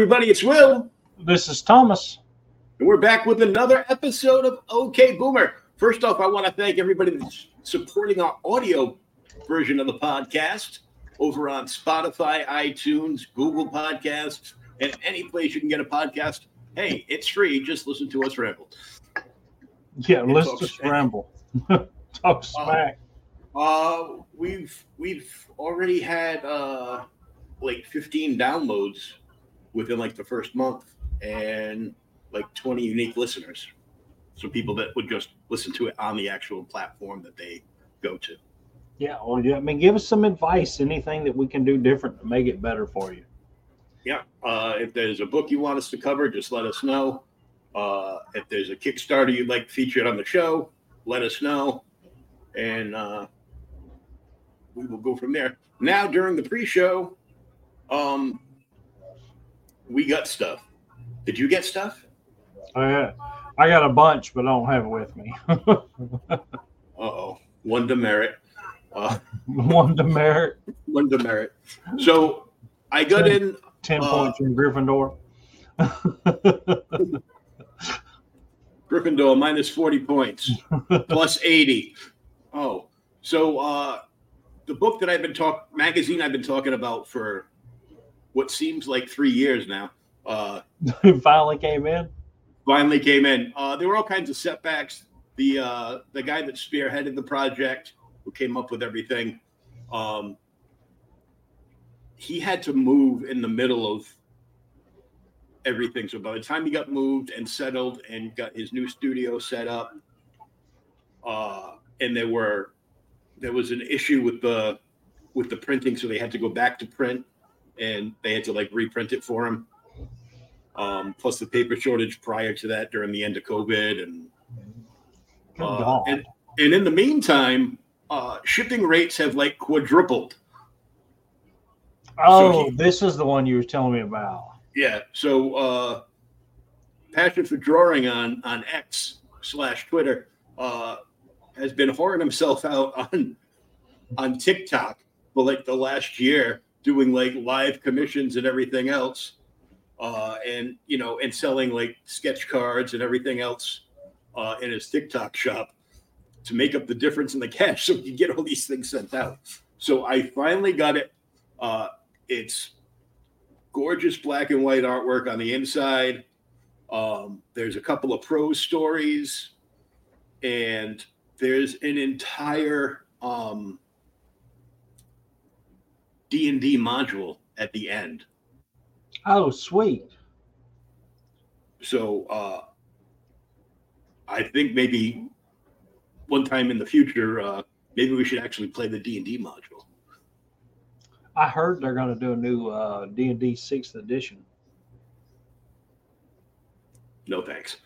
Everybody, it's Will, This is Thomas. and we're back with another episode of OK Boomer. First off, I want to thank everybody that's supporting our audio version of the podcast over on Spotify, iTunes, Google Podcasts, and any place you can get a podcast. Hey, it's free. Just listen to us ramble. Yeah, let's just smack. ramble. Talk smack. Uh, we've we've already had uh like 15 downloads within like the first month, and like 20 unique listeners. So people that would just listen to it on the actual platform that they go to. Yeah, or yeah, I mean, give us some advice. Anything that we can do different to make it better for you. Yeah. Uh, if there's a book you want us to cover, just let us know. Uh, if there's a Kickstarter you'd like featured on the show, let us know. And uh, we will go from there. Now, during the pre show, um, we got stuff. Did you get stuff? Uh, I got a bunch, but I don't have it with me. Uh oh. One demerit. Uh, One demerit, one demerit. So I got in. ten Uh, points in Gryffindor. Gryffindor minus 40 points, plus 80. Oh, so uh, the book that I've been talk magazine I've been talking about for what seems like three years now uh, Finally came in. finally came in. Uh, there were all kinds of setbacks. The uh, the guy that spearheaded the project, who came up with everything, um, he had to move in the middle of everything. So by the time he got moved and settled and got his new studio set up, uh, and there were there was an issue with the with the printing, so they had to go back to print, and they had to like reprint it for him. Um, plus the paper shortage prior to that during the end of COVID, and uh, and and in the meantime, uh, shipping rates have like quadrupled. oh, he- this is the one you were telling me about. Yeah. So uh passion for drawing on on X slash Twitter uh has been whoring himself out on on TikTok for like the last year, doing like live commissions and everything else. Uh and you know, and selling like sketch cards and everything else uh in his TikTok shop to make up the difference in the cash so he can get all these things sent out. So I finally got it. Uh it's gorgeous black and white artwork on the inside. Um, there's a couple of prose stories, and there's an entire um, D and D module at the end. Oh, sweet. So uh, I think maybe one time in the future, uh, maybe we should actually play the D and D module. I heard they're going to do a new uh, D and D sixth edition. No thanks.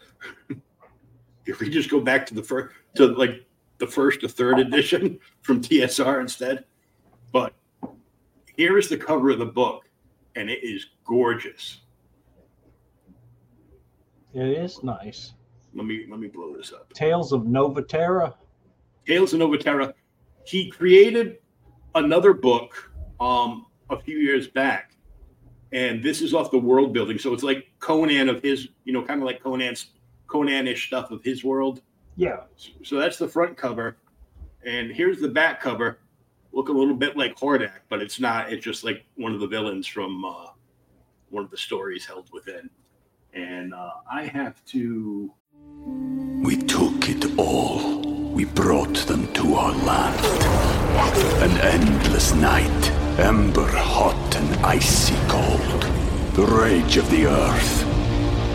if we just go back to the first to like the first or third edition from TSR instead. But here is the cover of the book, and it is gorgeous. It is nice. Let me let me blow this up. Tales of Nova Terra. Tales of Nova Terra. He created another book um, a few years back, and this is off the world building. So it's like Conan of his, you know, kind of like Conan's Conan-ish stuff of his world. Yeah, So that's the front cover, and here's the back cover. Look a little bit like Hordak, but it's not. It's just like one of the villains from uh, one of the stories held within. And uh, I have to. We took it all. We brought them to our land. An endless night, ember hot and icy cold. The rage of the earth.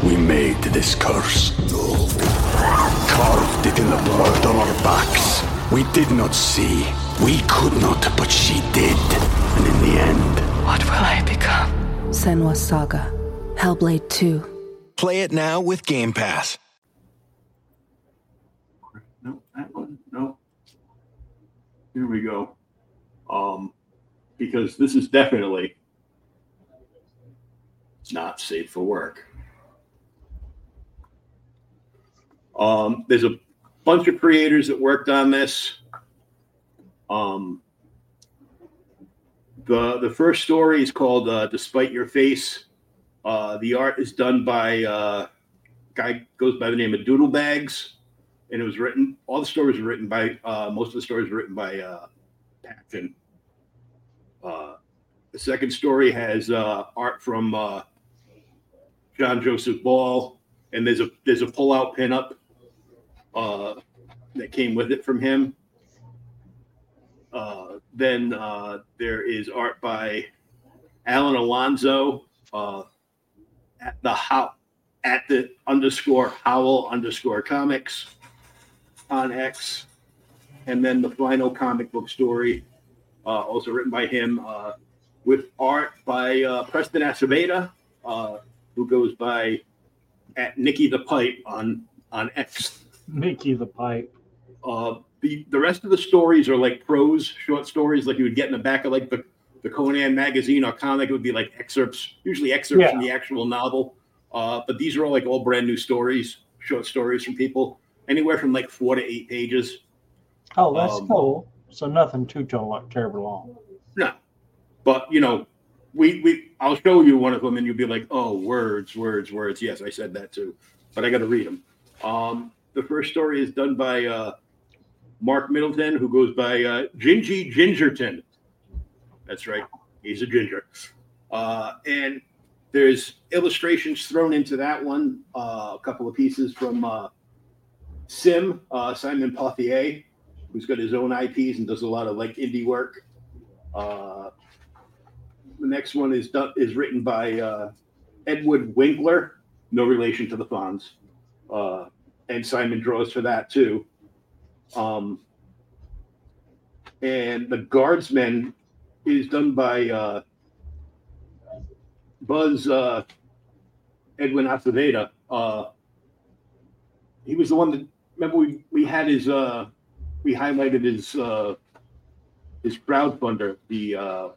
We made this curse. Carved it in the blood on our backs. We did not see. We could not, but she did. And in the end, What will I become? Senua Saga. Hellblade 2. Play it now with Game Pass. No, that one. No. Here we go. Um, because this is definitely not safe for work. Um, there's a bunch of creators that worked on this. Um, the the first story is called uh, "Despite Your Face." Uh, the art is done by uh, guy goes by the name of Doodle Bags and it was written. All the stories were written by. Uh, most of the stories were written by uh, Paxton. Uh, the second story has uh, art from John Joseph Ball, and there's a there's a pull out pinup that came with it from him. Uh, then uh, there is art by Alan Alonso uh, at the how at the underscore howl underscore comics on X, and then the final comic book story, uh, also written by him, uh, with art by uh, Preston Aceveda, uh, who goes by at Nikki the Pipe on on X. Mickey the Pipe. The the rest of the stories are like prose, short stories, like you would get in the back of like the the Conan magazine or comic. It would be like excerpts, usually excerpts Yeah. from the actual novel. Uh, but these are all like all brand new stories, short stories from people, anywhere from like four to eight pages. Oh, that's Um, cool. So nothing too ter- terribly long. No, but you know, we we I'll show you one of them, and you'll be like, oh, words, words, words. Yes, I said that too, but I got to read them. Um, the first story is done by uh, Mark Middleton, who goes by uh, Gingy Gingerton. That's right, he's a ginger. Uh, and there's illustrations thrown into that one. Uh, a couple of pieces from uh, Sim uh, Simon Pothier, who's got his own IPs and does a lot of like indie work. Uh, the next one is done, is written by uh, Edward Winkler, no relation to the Fonz, and Simon draws for that too. Um, and the Guardsman is done by uh, Buzz uh, Edwin Aceveda. Uh, he was the one that remember we we had his uh, we highlighted his uh, his crowdfunder, the uh,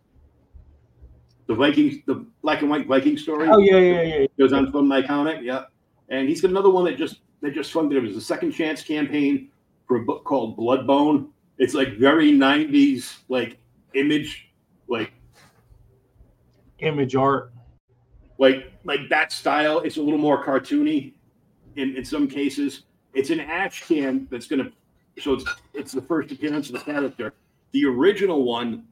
the Vikings, the black and white Viking story. Oh yeah, yeah, yeah. goes on from my comic, yeah. And he's got another one that just that just funded. It was a second chance campaign for a book called Bloodbone. It's like very '90s, like image, like Image art. like like that style. It's a little more cartoony in in some cases. It's an ash can that's gonna so it's it's the first appearance of the character. The original one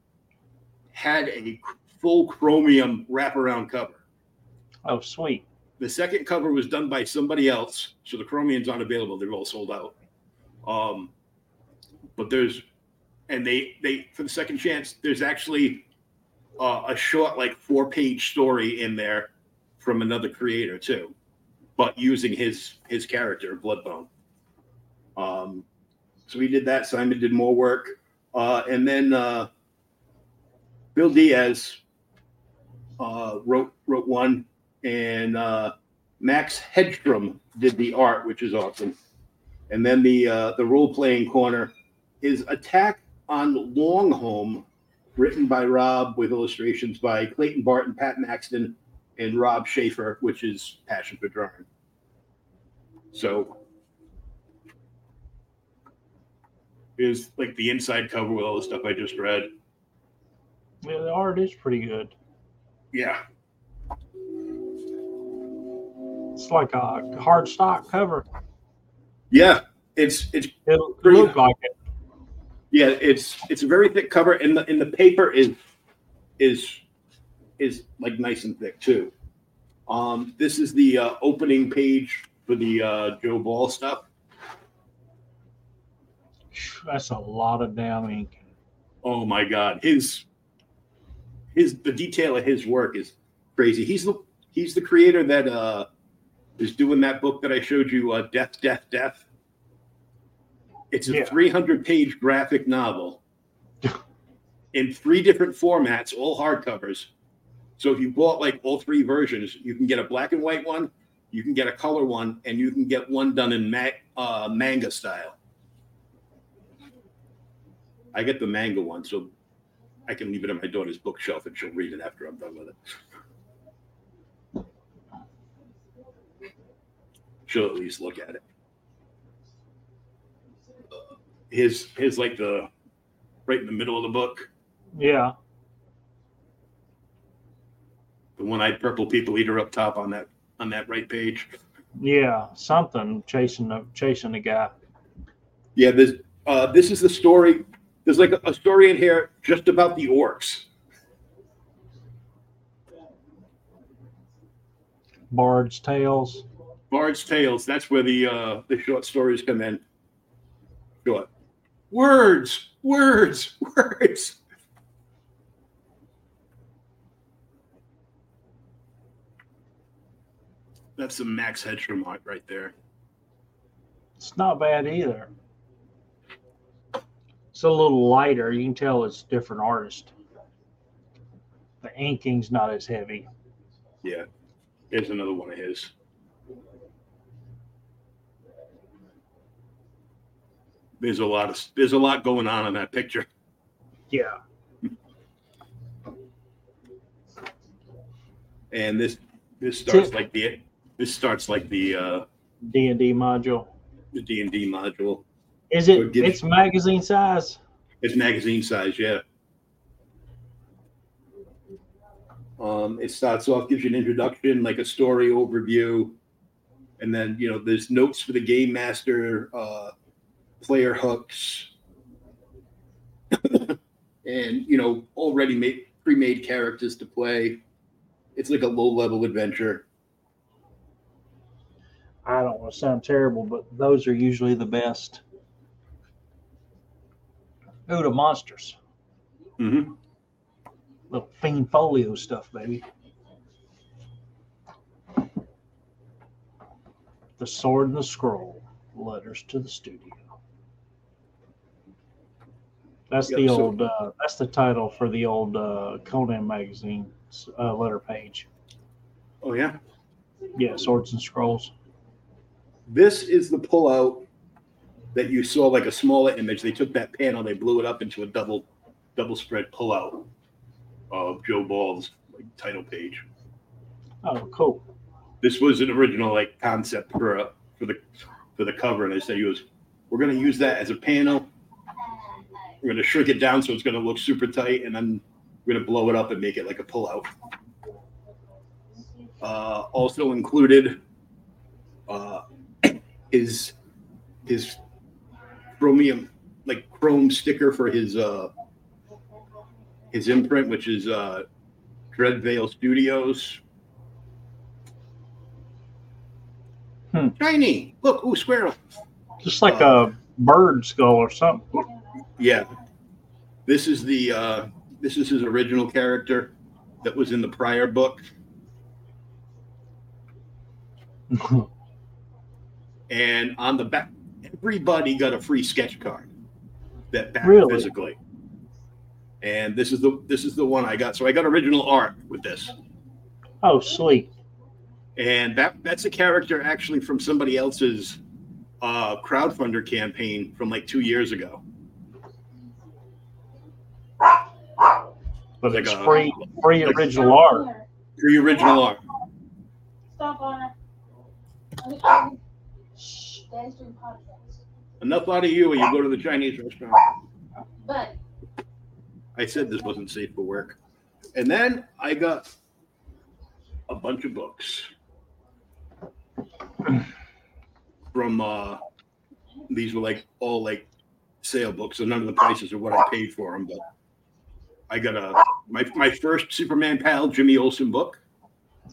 had a full chromium wraparound cover. Oh, sweet. The second cover was done by somebody else, so the chromium's not available. They're all sold out. Um, but there's, and they they for the second chance, there's actually uh, a short like four page story in there from another creator too, but using his his character Bloodbone. Um, so we did that. Simon did more work, uh, and then uh, Bill Diaz uh, wrote wrote one, and uh, Max Hedstrom did the art, which is awesome. And then the uh, the role playing corner is Attack on Longholm, written by Rob with illustrations by Clayton Barton, Pat Maxton, and Rob Schaefer, which is Passion for Drawing. So is like the inside cover with all the stuff I just read. Yeah, the art is pretty good. Yeah. It's like a hard stock cover. Yeah. It's it's It looked like it. yeah, it's it's a very thick cover and the and the paper is is is like nice and thick too. Um this is the uh, opening page for the uh Joe Ball stuff. That's a lot of damn ink. Oh my god. His his the detail of his work is crazy. He's the he's the creator that uh is doing that book that I showed you, uh Death, Death, Death. It's a Yeah. 300 page graphic novel in three different formats, all hardcovers. So if you bought like all three versions, you can get a black and white one, you can get a color one, and you can get one done in ma- uh, manga style. I get the manga one, so I can leave it on my daughter's bookshelf and she'll read it after I'm done with it. She'll at least look at it. His his like the right in the middle of the book, Yeah. the one-eyed purple people eater up top on that on that right page. Yeah. Something chasing the chasing the guy. Yeah, this uh, this is the story. There's like a, a story in here just about the orcs. Bard's Tales. Bard's Tales. That's where the uh, the short stories come in. Short words, words, words. That's some Max Hedstrom art right there. It's not bad either. It's a little lighter. You can tell it's different artist. The inking's not as heavy. Yeah, here's another one of his. There's a lot of there's a lot going on in that picture. Yeah. and this this starts like the this starts like the uh D and D module. the D and D module. Is it? It's magazine size. It's magazine size, yeah. Um, it starts off, gives you an introduction, like a story overview, and then you know there's notes for the game master, uh, player hooks, and you know already made pre-made characters to play. It's like a low-level adventure. I don't want to sound terrible, but those are usually the best. Ooh, the monsters. Mm-hmm. Little fiend folio stuff, baby. The Sword and the Scroll. Letters to the Studio. That's the so- old. Uh, that's the title for the old uh, Conan magazine uh, letter page. Oh yeah. Yeah, Swords and Scrolls. This is the pullout that you saw, like a smaller image. They took that panel, they blew it up into a double, double spread pullout of Joe Ball's like title page. Oh, cool. This was an original like concept for a, for the for the cover, and they said he was, we're going to use that as a panel. We're going to shrink it down so it's going to look super tight, and then we're going to blow it up and make it like a pullout. Uh, also included uh, his his chromium like chrome sticker for his uh his imprint, which is uh Dreadvale Studios. Hmm. Shiny! Look, ooh, squirrel. Just like Uh, a bird skull or something. Yeah. This is the uh this is his original character that was in the prior book. And on the back, everybody got a free sketch card that back Really? physically. and this is the this is the one I got. So I got original art with this, Oh, sweet. and that that's a character actually from somebody else's uh, crowdfunder campaign from like two years ago. But Like it's a- free, free original art. Free original art. Stop on it. Shh, Dad's doing podcast. Enough out of you, when you go to the Chinese restaurant. But I said this wasn't safe for work. And then I got a bunch of books from uh these were like all like sale books, so none of the prices are what I paid for them, but I got a my my first Superman pal Jimmy Olsen book.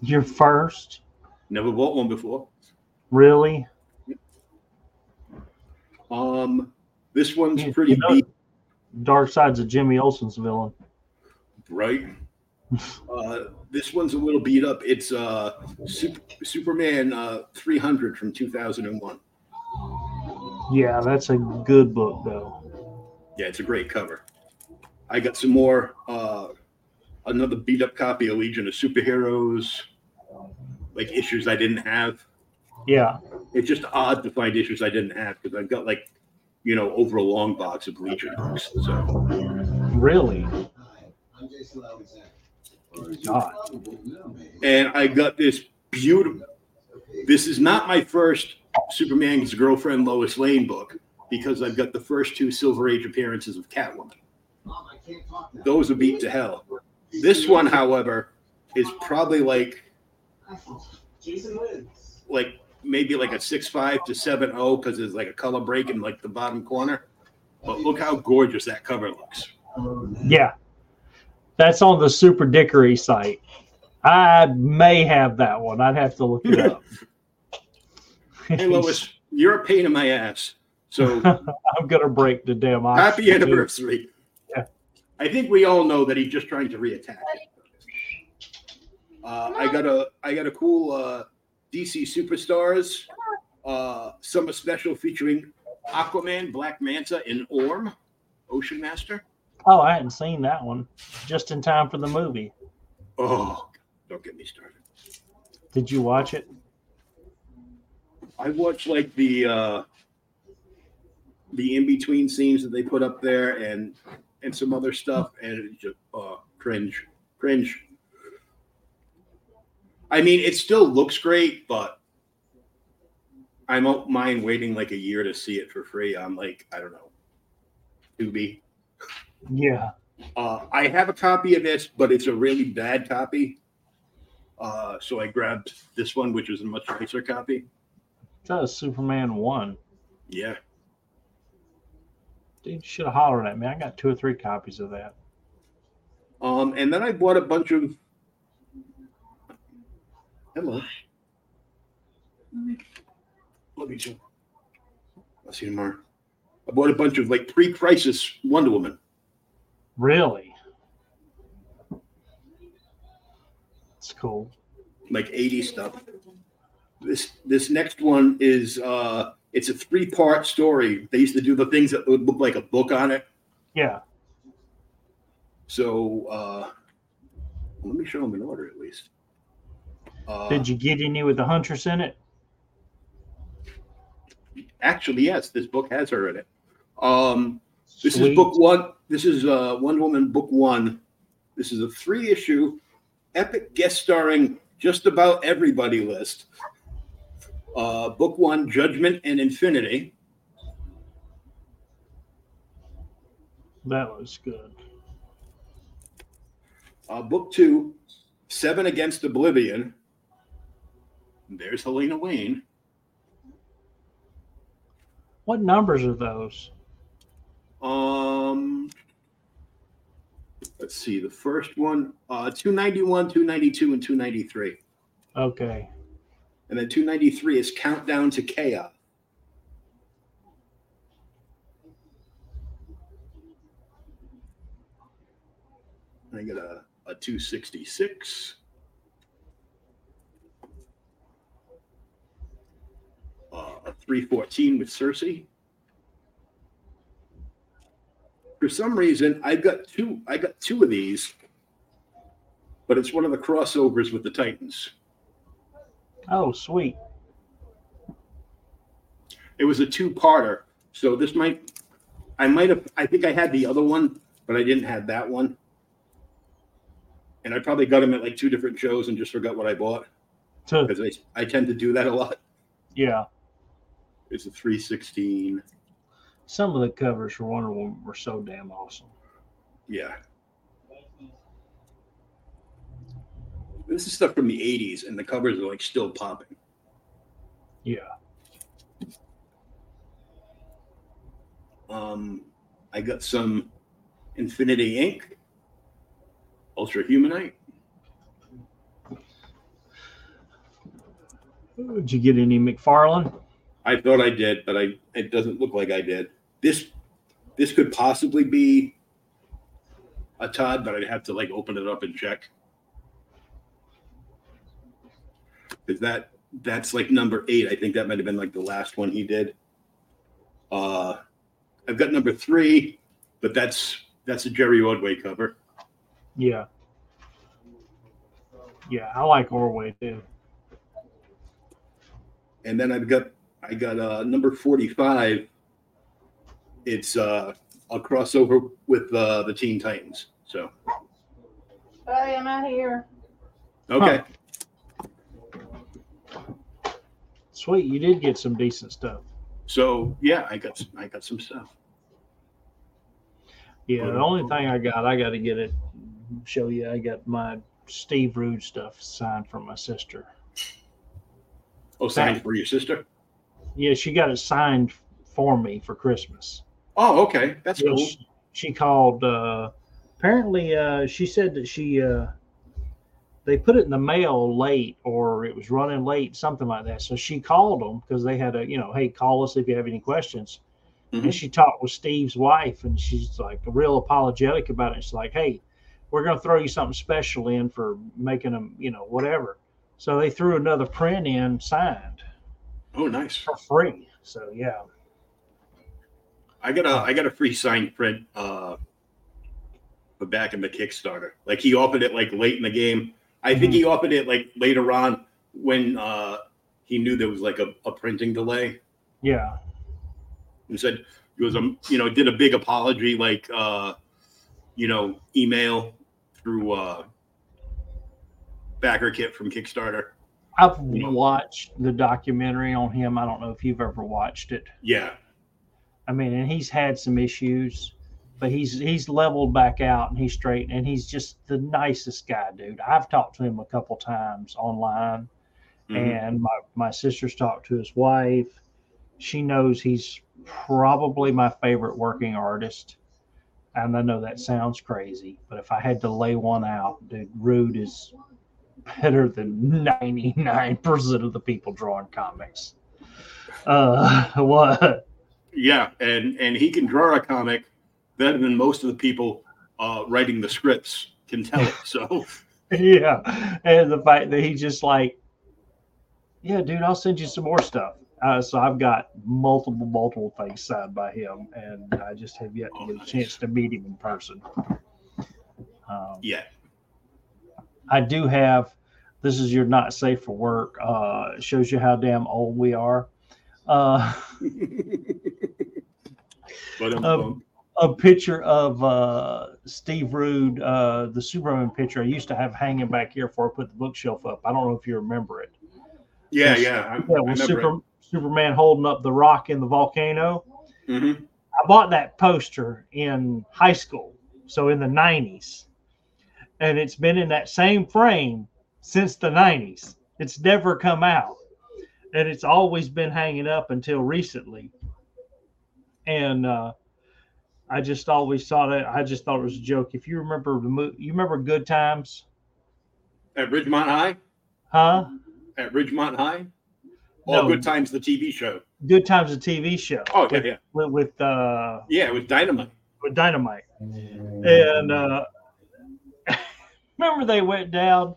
Your first? Never bought one before. Really? Um this one's You pretty know- beat, Darkseid's of Jimmy Olsen's villain. right? Uh, this one's a little beat up. It's uh, Super, Superman uh, 300 from 2001. Yeah, that's a good book, though. Yeah, it's a great cover. I got some more, uh, another beat up copy of Legion of Superheroes, like issues I didn't have. Yeah. It's just odd to find issues I didn't have because I've got like, you know, over a long box of Legion books. So Really? God. and I got this beautiful. This is not my first Superman's girlfriend Lois Lane book because I've got the first two Silver Age appearances of Catwoman. Those are beat to hell. This one, however, is probably like like maybe like a six five to seven oh, zero because there's like a color break in like the bottom corner. But look how gorgeous that cover looks. Yeah. That's on the Superdickery site. I may have that one. I'd have to look it up. Hey Lois, you're a pain in my ass. So I'm gonna break the damn ice. happy anniversary. Yeah. I think we all know that he's just trying to reattach. Uh, I got a I got a cool uh, DC Superstars uh, summer special featuring Aquaman, Black Manta, and Orm, Ocean Master. Oh, I hadn't seen that one. Just in time for the movie. Oh, don't get me started. Did you watch it? I watched like the uh, the in between scenes that they put up there and and some other stuff, and it's just uh, cringe, cringe. I mean, it still looks great, but I don't mind waiting like a year to see it for free on like I don't know, Tubi. Yeah. Uh, I have a copy of this, but it's a really bad copy. Uh, so I grabbed this one, which is a much nicer copy. That was Superman one. Yeah. Dude, you should have hollered at me. I got two or three copies of that. Um, and then I bought a bunch of. Hello. Love you too. I'll see you tomorrow. I bought a bunch of like pre-crisis Wonder Woman. Really? It's cool. like 80 stuff. This this next one is uh it's a three-part story. They used to do the things that would look like a book on it. Yeah. So uh let me show them in order at least. Uh, Did you get any with the Huntress in it? actually yes, this book has her in it. Um this Sweet. is book one. This is uh Wonder Woman book one. This is a three issue epic guest starring just about everybody list. Uh book one, Judgment and Infinity. That was good. Uh, book two, Seven Against Oblivion. There's Helena Wayne. What numbers are those? Um, let's see. The first one, uh, 291, 292, and 293. Okay. And then 293 is Countdown to Chaos. I get a, a 266. Uh, a 314 with Circe. for some reason I've got two. I got two of these, but it's one of the crossovers with the Titans. Oh, sweet. It was a two-parter, so this might. I might have. I think I had the other one, but I didn't have that one. And I probably got them at like two different shows and just forgot what I bought because I, I tend to do that a lot. yeah. It's a 316. Some of the covers for Wonder Woman were so damn awesome. Yeah. This is stuff from the 80s, and the covers are like still popping. Yeah. Um, I got some Infinity Inc., Ultra Humanite. Did you get any McFarlane? I thought I did, but I it doesn't look like I did. This this could possibly be a Todd, but I'd have to like open it up and check. Because that that's like number eight. I think that might have been like the last one he did. Uh I've got number three, but that's that's a Jerry Ordway cover. Yeah. Yeah, I like Ordway too. And then I've got I got uh number 45. It's uh a crossover with uh the Teen Titans. So Hey, I'm out here. okay. Sweet, you did get some decent stuff. So yeah, I got I got some stuff. Yeah, the only thing I got, I got to get it, show you. I got my Steve Rude stuff signed from my sister. Oh, signed for your sister. Yeah, she got it signed for me for Christmas. Oh, okay, that's Yeah, cool. she, she called. Uh, apparently, uh, she said that she uh, they put it in the mail late, or it was running late, something like that. So she called them because they had a, you know, hey, call us if you have any questions. Mhm. And she talked with Steve's wife, and she's like real apologetic about it. She's like, hey, we're going to throw you something special in for making them, you know, whatever. So they threw another print in signed Oh, nice. for free. So yeah, I got a I got a free signed print uh back in the Kickstarter. Like he offered it like late in the game. I think he offered it like later on when uh he knew there was like a, a printing delay. yeah, and said he was um you know did a big apology like uh you know email through uh backer kit from Kickstarter. I've Yeah. watched the documentary on him. I don't know if you've ever watched it. Yeah, I mean, and he's had some issues, but he's he's leveled back out and he's straight and he's just the nicest guy, dude. I've talked to him a couple times online, Mhm. and my my sister's talked to his wife. She knows he's probably my favorite working artist. And I know that sounds crazy, but if I had to lay one out, dude, Rude is better than 99% of the people drawing comics. Uh, what? yeah, and and he can draw a comic better than most of the people uh writing the scripts can tell it. So yeah, and the fact that he just like, yeah, dude, I'll send you some more stuff. Uh, so I've got multiple, multiple things signed by him, and I just have yet to Oh, get a nice. chance to meet him in person. Um, yeah, I do have. This is your not safe for work. Uh, it shows you how damn old we are. Uh, but um, Um, a picture of uh, Steve Rude, uh, the Superman picture I used to have hanging back here before I put the bookshelf up. I don't know if you remember it. yeah, yeah, I, Yeah, with Super, Superman holding up the rock in the volcano. Mhm. I bought that poster in high school, so in the 90s. And it's been in that same frame since the 90s. It's never come out. And it's always been hanging up until recently. And uh, I just always thought it, I just thought it was a joke. If you remember the movie, you remember Good Times? At Ridgemont High, Huh? at Ridgemont High, All No. Good Times, the TV show. Good Times, the TV show. Oh yeah, with, yeah, with, with uh, yeah. It was Dynamite. with dynamite. And uh, remember they went down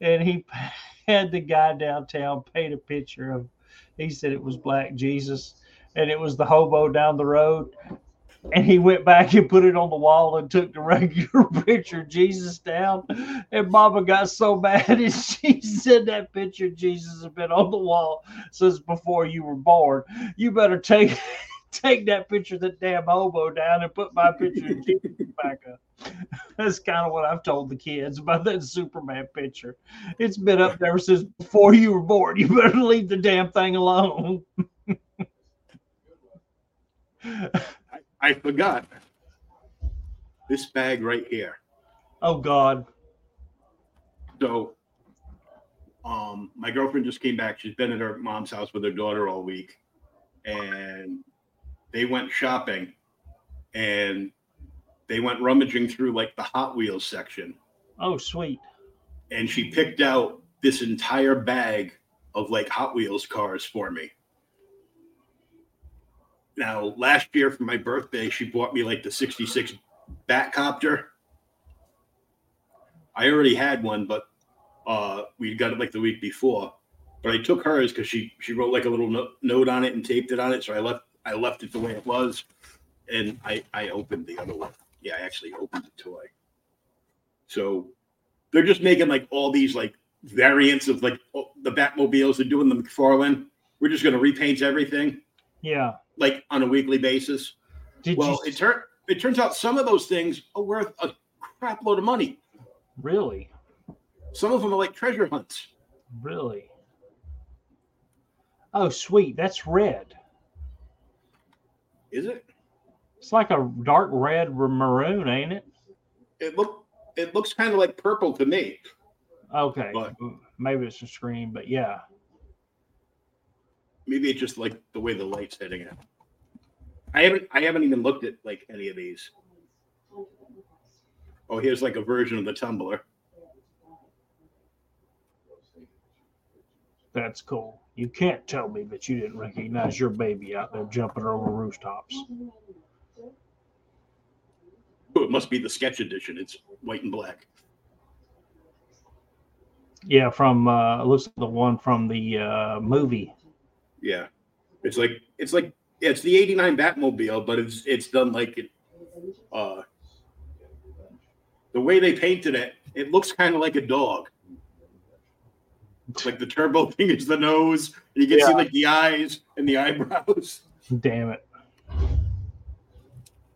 and he had the guy downtown paint a picture of he said it was black Jesus and it was the hobo down the road. And he went back and put it on the wall and took the regular picture of Jesus down. And Mama got so mad, and she said that picture of Jesus has been on the wall since before you were born. You better take take that picture of that damn hobo down and put my picture of Jesus back up. That's kind of what I've told the kids about that Superman picture. It's been up there since before you were born. You better leave the damn thing alone. I forgot this bag right here. Oh God. So, um, my girlfriend just came back. She's been at her mom's house with her daughter all week, and they went shopping, and they went rummaging through like the Hot Wheels section, Oh sweet. and she picked out this entire bag of like Hot Wheels cars for me. Now, last year for my birthday, she bought me like the 66 Batcopter. I already had one, but uh, we got it like the week before. But I took hers because she she wrote like a little no- note on it and taped it on it. So I left I left it the way it was, and I I opened the other one. Yeah, I actually opened the toy. So they're just making like all these like variants of like the Batmobiles. They're doing the McFarlane. We're just gonna repaint everything Yeah. Like on a weekly basis. Did well, you it turn it turns out some of those things are worth a crap load of money. really? Some of them are like treasure hunts. Really? Oh sweet. That's red. Is it? It's like a dark red or maroon, ain't it? It look it looks kind of like purple to me. Okay. But- Maybe it's a screen, but yeah. Maybe it's just like the way the light's hitting it. I haven't I haven't even looked at like any of these. Oh, here's like a version of the tumbler. That's cool. You can't tell me that you didn't recognize your baby out there jumping over rooftops. Oh, it must be the sketch edition. It's white and black. Yeah, from uh looks like the one from the uh movie. Yeah. It's like it's like yeah, it's the 89 Batmobile, but it's it's done like it uh the way they painted it, it looks kind of like a dog. Like the turbo thing is the nose, and you can see like the eyes and the eyebrows. Damn it.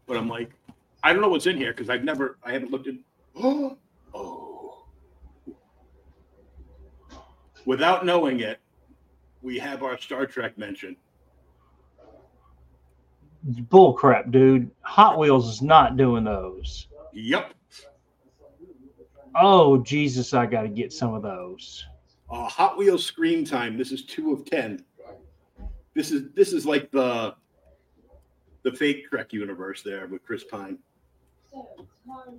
But I'm like, I don't know what's in here because I've never I haven't looked at oh without knowing it, we have our Star Trek mention. Bull crap, dude. Hot Wheels is not doing those. Yep. Oh Jesus, I gotta get some of those. uh, Hot Wheels screen time. This is two of ten. This is this is like the the fake Trek universe there with Chris Pine.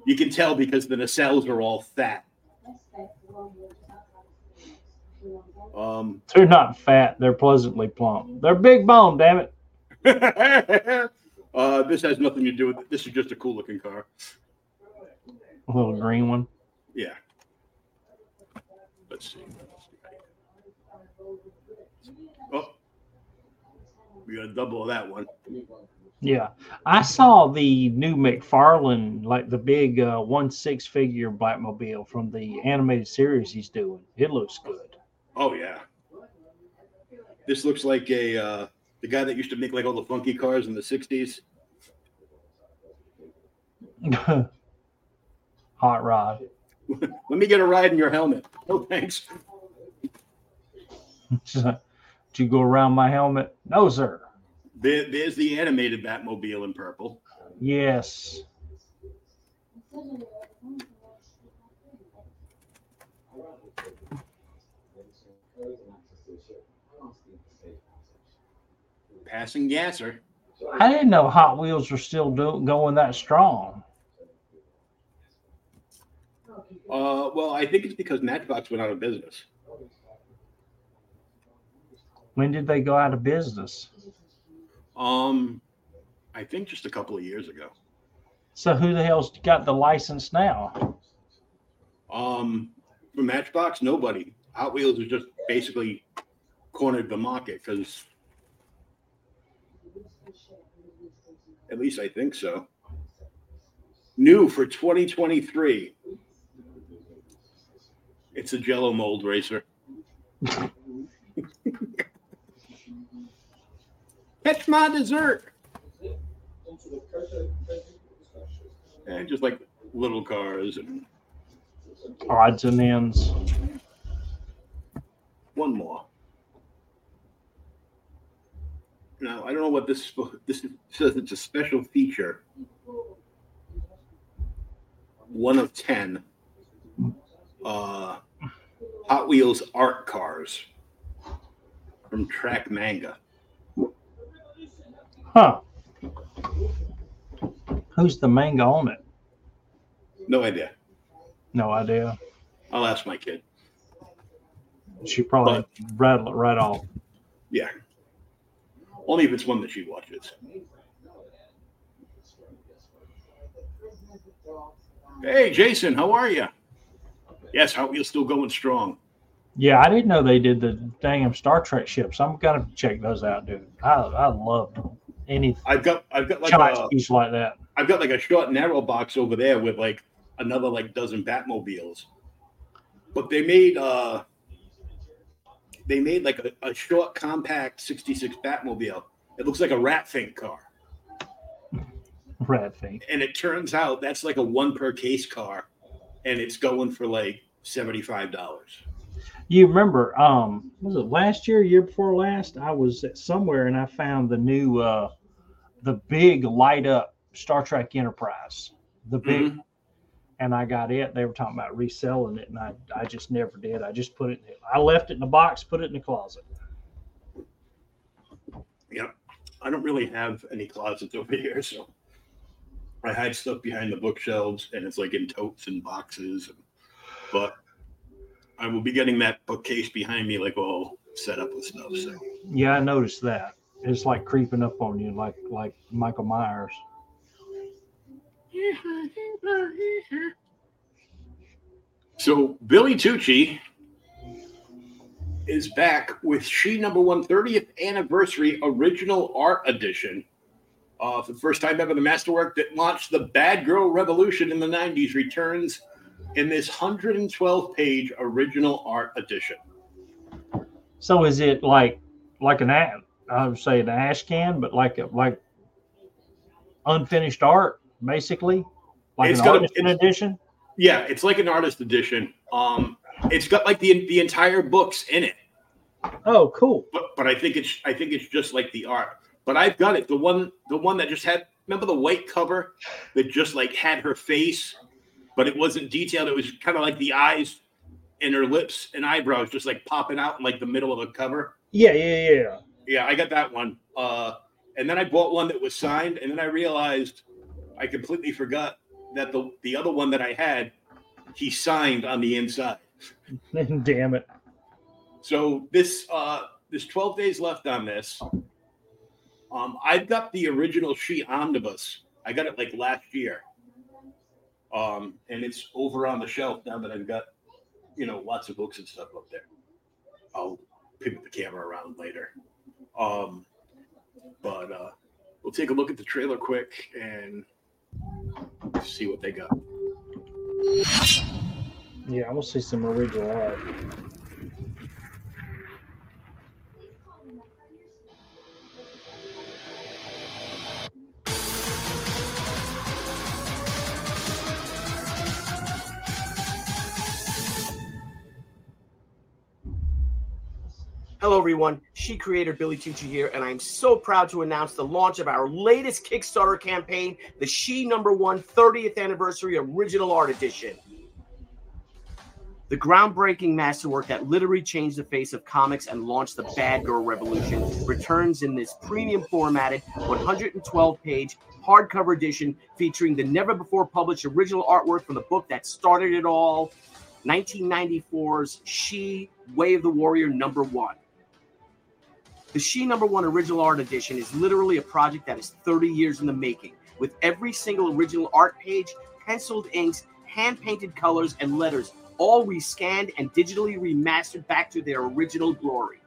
You can tell because the nacelles are all fat. Um, They're not fat, they're pleasantly plump. They're big bone, damn it. uh, this has nothing to do with it. This is just a cool looking car. A little green one. Yeah. Let's see. Oh, we got a double of that one. Yeah. I saw the new McFarlane, like the big uh, one six figure Batmobile from the animated series he's doing. It looks good. Oh yeah. This looks like a uh, the guy that used to make like all the funky cars in the '60s. Hot rod. Let me get a ride in your helmet. No thanks. Did you go around my helmet? No, sir. There, there's the animated Batmobile in purple. Yes. Passing gasser. I didn't know Hot Wheels were still do- going that strong. Uh, well, I think it's because Matchbox went out of business. When did they go out of business? Um, I think just a couple of years ago. So who the hell's got the license now? Um, for Matchbox, nobody. Hot Wheels has just basically cornered the market because At least I think so. New for 2023. It's a Jello mold racer. Catch my dessert. And just like little cars and Odds and ends. one more. Now I don't know what this this says. It's a special feature. One of ten. Uh, Hot Wheels art cars from Track Manga. Huh. Who's the manga on it? No idea. No idea. I'll ask my kid. She probably rattle it right off. Yeah. Only if it's one that she watches. Hey, Jason, how are you? Yes, Hot Wheels still going strong. Yeah, I didn't know they did the damn Star Trek ships. I'm gonna check those out, dude. I I love any I've got I've got like a, piece like that. I've got like a short narrow box over there with like another like dozen Batmobiles. But they made uh they made like a, a short compact 66 Batmobile. It looks like a rat fink car. Rat thing. And it turns out that's like a one per case car and it's going for like $75. You remember, um, was it last year, year before last? I was at somewhere and I found the new, uh, the big light up Star Trek Enterprise, the big, Mhm. And I got it. They were talking about reselling it, and I, I just never did. I just put it, I left it in the box, put it in the closet. Yeah, I don't really have any closets over here, so I hide stuff behind the bookshelves and it's like in totes and boxes. But I will be getting that bookcase behind me like all set up with stuff. So Yeah, I noticed that. It's like creeping up on you, like like Michael Myers. So Billy Tucci is back with Shi Number One 30th Anniversary Original Art Edition. Uh, for the first time ever, the masterwork that launched the Bad Girl Revolution in the 90s returns in this 112 page original art edition. So is it like like an I would say an ash can, but like a, like unfinished art, basically, like It's an artist edition. Yeah, it's like an artist edition. Um, it's got like the the entire books in it. Oh, cool. but but I think it's I think it's just like the art. But I've got it. The one the one that just had remember the white cover that just like had her face, but it wasn't detailed. It was kind of like the eyes and her lips and eyebrows just like popping out in like the middle of a cover. Yeah, yeah, yeah. Yeah, I got that one. Uh and then I bought one that was signed, and then I realized I completely forgot that the the other one that I had, he signed on the inside. Damn it. So this uh there's 12 days left on this. Um I've got the original Shi Omnibus. I got it like last year. Um and it's over on the shelf now that I've got you know lots of books and stuff up there. I'll pivot the camera around later. Um but uh we'll take a look at the trailer quick and see what they got. Yeah, I will see some original art. Hello, everyone. Shi creator Billy Tucci here, and I'm so proud to announce the launch of our latest Kickstarter campaign, the Shi Number One 30th Anniversary Original Art Edition. The groundbreaking masterwork that literally changed the face of comics and launched the Bad Girl Revolution returns in this premium formatted 112 page hardcover edition featuring the never before published original artwork from the book that started it all 1994's Shi Way of the Warrior number one. The Shi Number One Original Art Edition is literally a project that is 30 years in the making, with every single original art page, penciled inks, hand painted colors, and letters all rescanned and digitally remastered back to their original glory.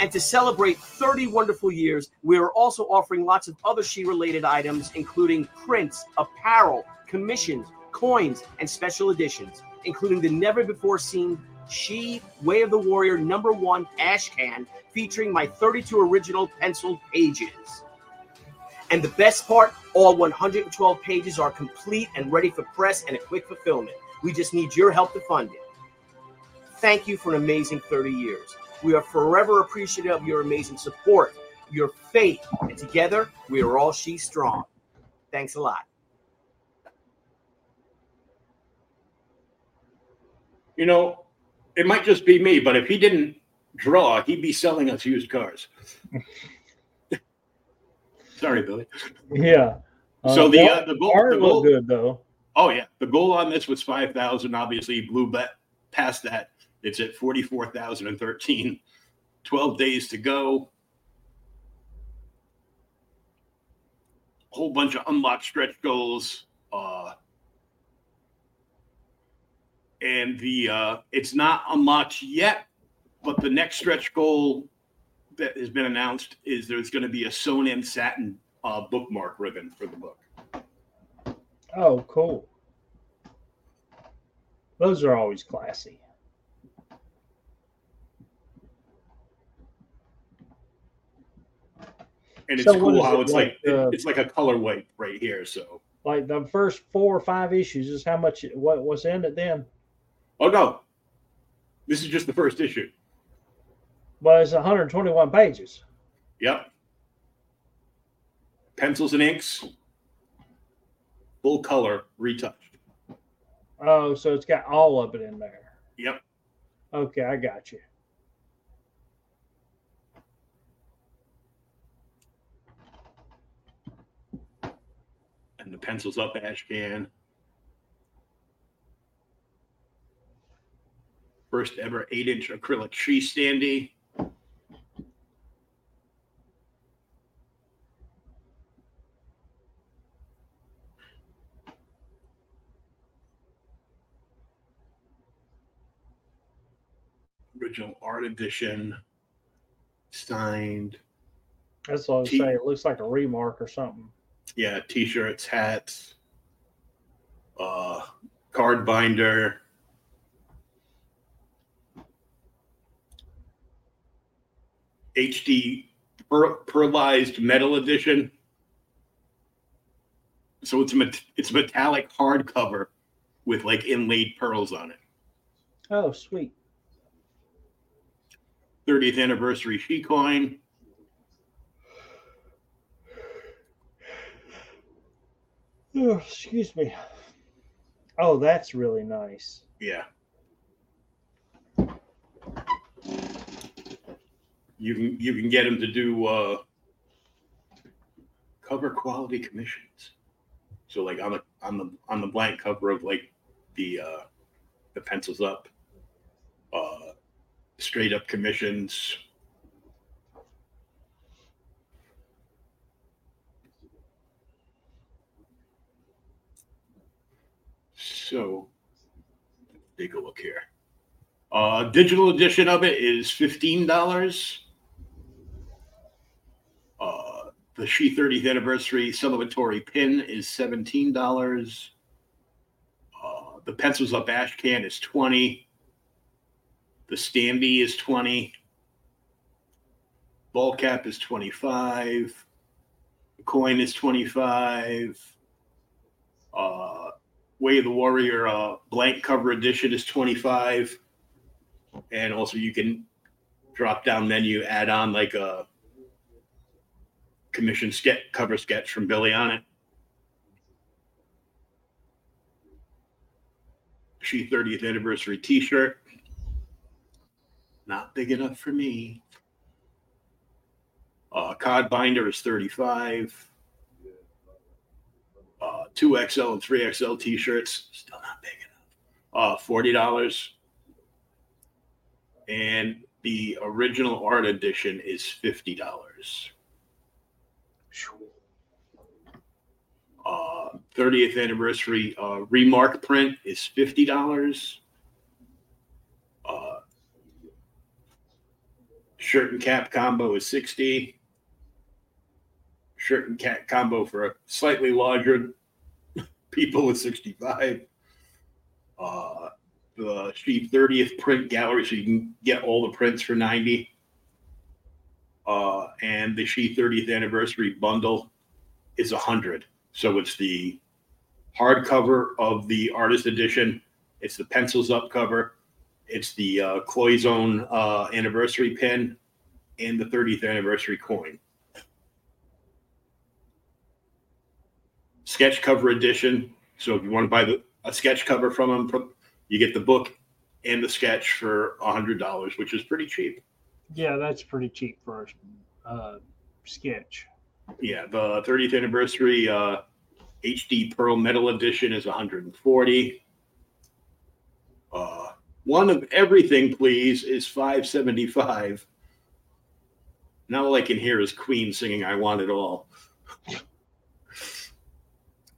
And to celebrate 30 wonderful years, we are also offering lots of other Shi related items, including prints, apparel, commissions, coins, and special editions, including the never before seen Shi Way of the Warrior number one ash can featuring my 32 original penciled pages. And the best part, all 112 pages are complete and ready for press and a quick fulfillment. We just need your help to fund it. Thank you for an amazing 30 years. We are forever appreciative of your amazing support, your faith, and together we are all Shi Strong. Thanks a lot. You know, it might just be me, but if he didn't draw, he'd be selling us used cars. Sorry, Billy. Yeah. So the, uh, the goal- the goal- good though. Oh yeah, the goal on this was five thousand. Obviously, blew bet past that. It's at forty four thousand and thirteen. Twelve days to go. A whole bunch of unlocked stretch goals. Uh, and the uh, it's not unlocked yet, but the next stretch goal that has been announced is there's going to be a sewn in satin uh, bookmark ribbon for the book. Oh, cool. Those are always classy. and it's So cool how it it's like, like, uh, it's like a colorway right here. So Like the first four or five issues is how much what was in it then? Oh no, this is just the first issue. Well, it's 121 pages. Yep, pencils and inks, full color, retouched. Oh, so it's got all of it in there. Yep, Okay, I got you. and the pencils up ash can. First ever eight inch acrylic tree standee. Original art edition, signed. That's what I was T- saying. It looks like a remark or something. yeah, t-shirts, hats, uh, card binder. HD per- pearlized metal edition. So it's a met- it's a metallic hardcover with like inlaid pearls on it. Oh, sweet. 30th anniversary Shi coin. Oh, excuse me. Oh, that's really nice. Yeah. You can you can get them to do uh, cover quality commissions. So like on the on the on the blank cover of like the uh, the pencils up, uh, straight up commissions. So take a look here. Uh, digital edition of it is fifteen dollars. Uh, the Shi 30th anniversary celebratory pin is seventeen dollars. Uh, the pencils up ash can is twenty. The standee is twenty. Ball cap is twenty-five. The coin is twenty-five. Uh, Way of the Warrior uh, blank cover edition is 25. And also you can drop down menu, add on like a commission sketch, cover sketch from Billy on it. Shi 30th anniversary t shirt. Not big enough for me. Uh, Cod binder is 35. Uh, 2XL and 3XL t shirts, still not big enough. Uh, $40. And the original art edition is $50. Uh, 30th anniversary uh, remark print is fifty dollars. Uh, shirt and cap combo is 60. Shirt and cap combo for a slightly larger people is 65. Uh, the Sheep 30th print gallery, so you can get all the prints for 90. Uh, and the Shi 30th anniversary bundle is a 100. So it's the hardcover of the artist edition, it's the pencils up cover, it's the uh, Cloisonne uh, anniversary pin, and the 30th anniversary coin. Sketch cover edition. So if you want to buy the a sketch cover from them, you get the book and the sketch for a hundred dollars, which is pretty cheap. Yeah, that's pretty cheap for a uh, sketch. Yeah, the 30th anniversary uh, HD Pearl Metal Edition is 140. Uh, one of everything, please, is 575. Now all I can hear is Queen singing "I Want It All."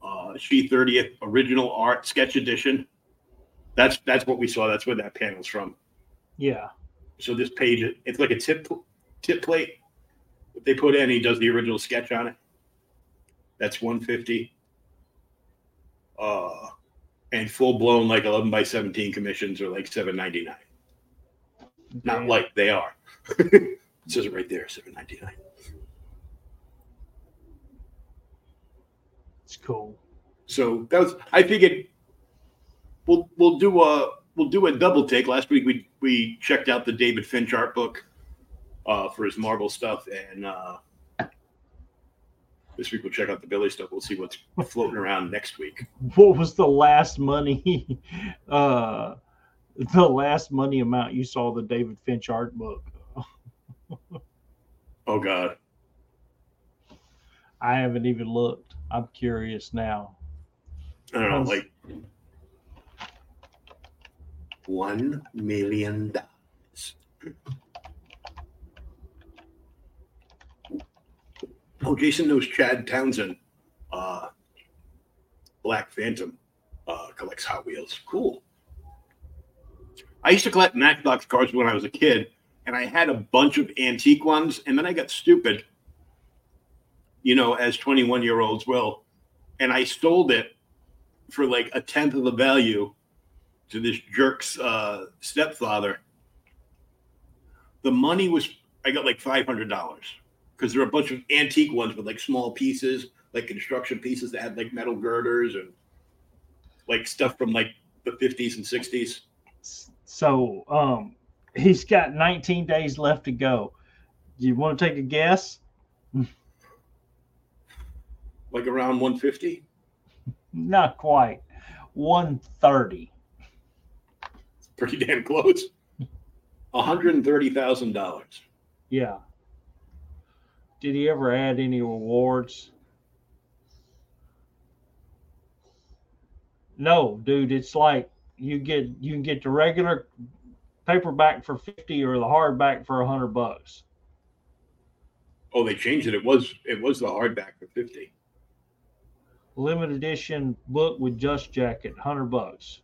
Uh, Shi 30th original art sketch edition. That's that's what we saw. That's where that panel's from. Yeah. So this page, it's like a tip tip plate that they put in. He does the original sketch on it. That's 150. Uh, and full blown like 11 by 17 commissions are like 799. Not like they are. it says it right there, 799. It's cool. So that was I figured we'll we'll do a we'll do a double take. Last week we we checked out the David Finch art book uh, for his Marvel stuff, and uh, this week we'll check out the Billy stuff. We'll see what's floating around next week. What was the last money? uh, the last money amount you saw the David Finch art book? Oh God, I haven't even looked. I'm curious now. I don't know, like one million dollars. Oh, Jason knows Chad Townsend. Uh, Black Phantom uh, collects Hot Wheels. Cool. I used to collect Matchbox cars when I was a kid, and I had a bunch of antique ones, and then I got stupid, you know, as 21 year olds will, and I sold it for like a tenth of the value to this jerk's uh, stepfather. The money was, I got like $500 because there are a bunch of antique ones with like small pieces, like construction pieces that had like metal girders and like stuff from like the 50s and 60s. So um, he's got 19 days left to go. Do you want to take a guess? Like around 150. Not quite. 130. Pretty damn close. $130,000. Yeah. Did he ever add any rewards? No, dude. It's like you get you can get the regular paperback for 50 or the hardback for 100 bucks. Oh, they changed it. It was it was the hardback for 50. Limited edition book with Dust Jacket, 100 bucks.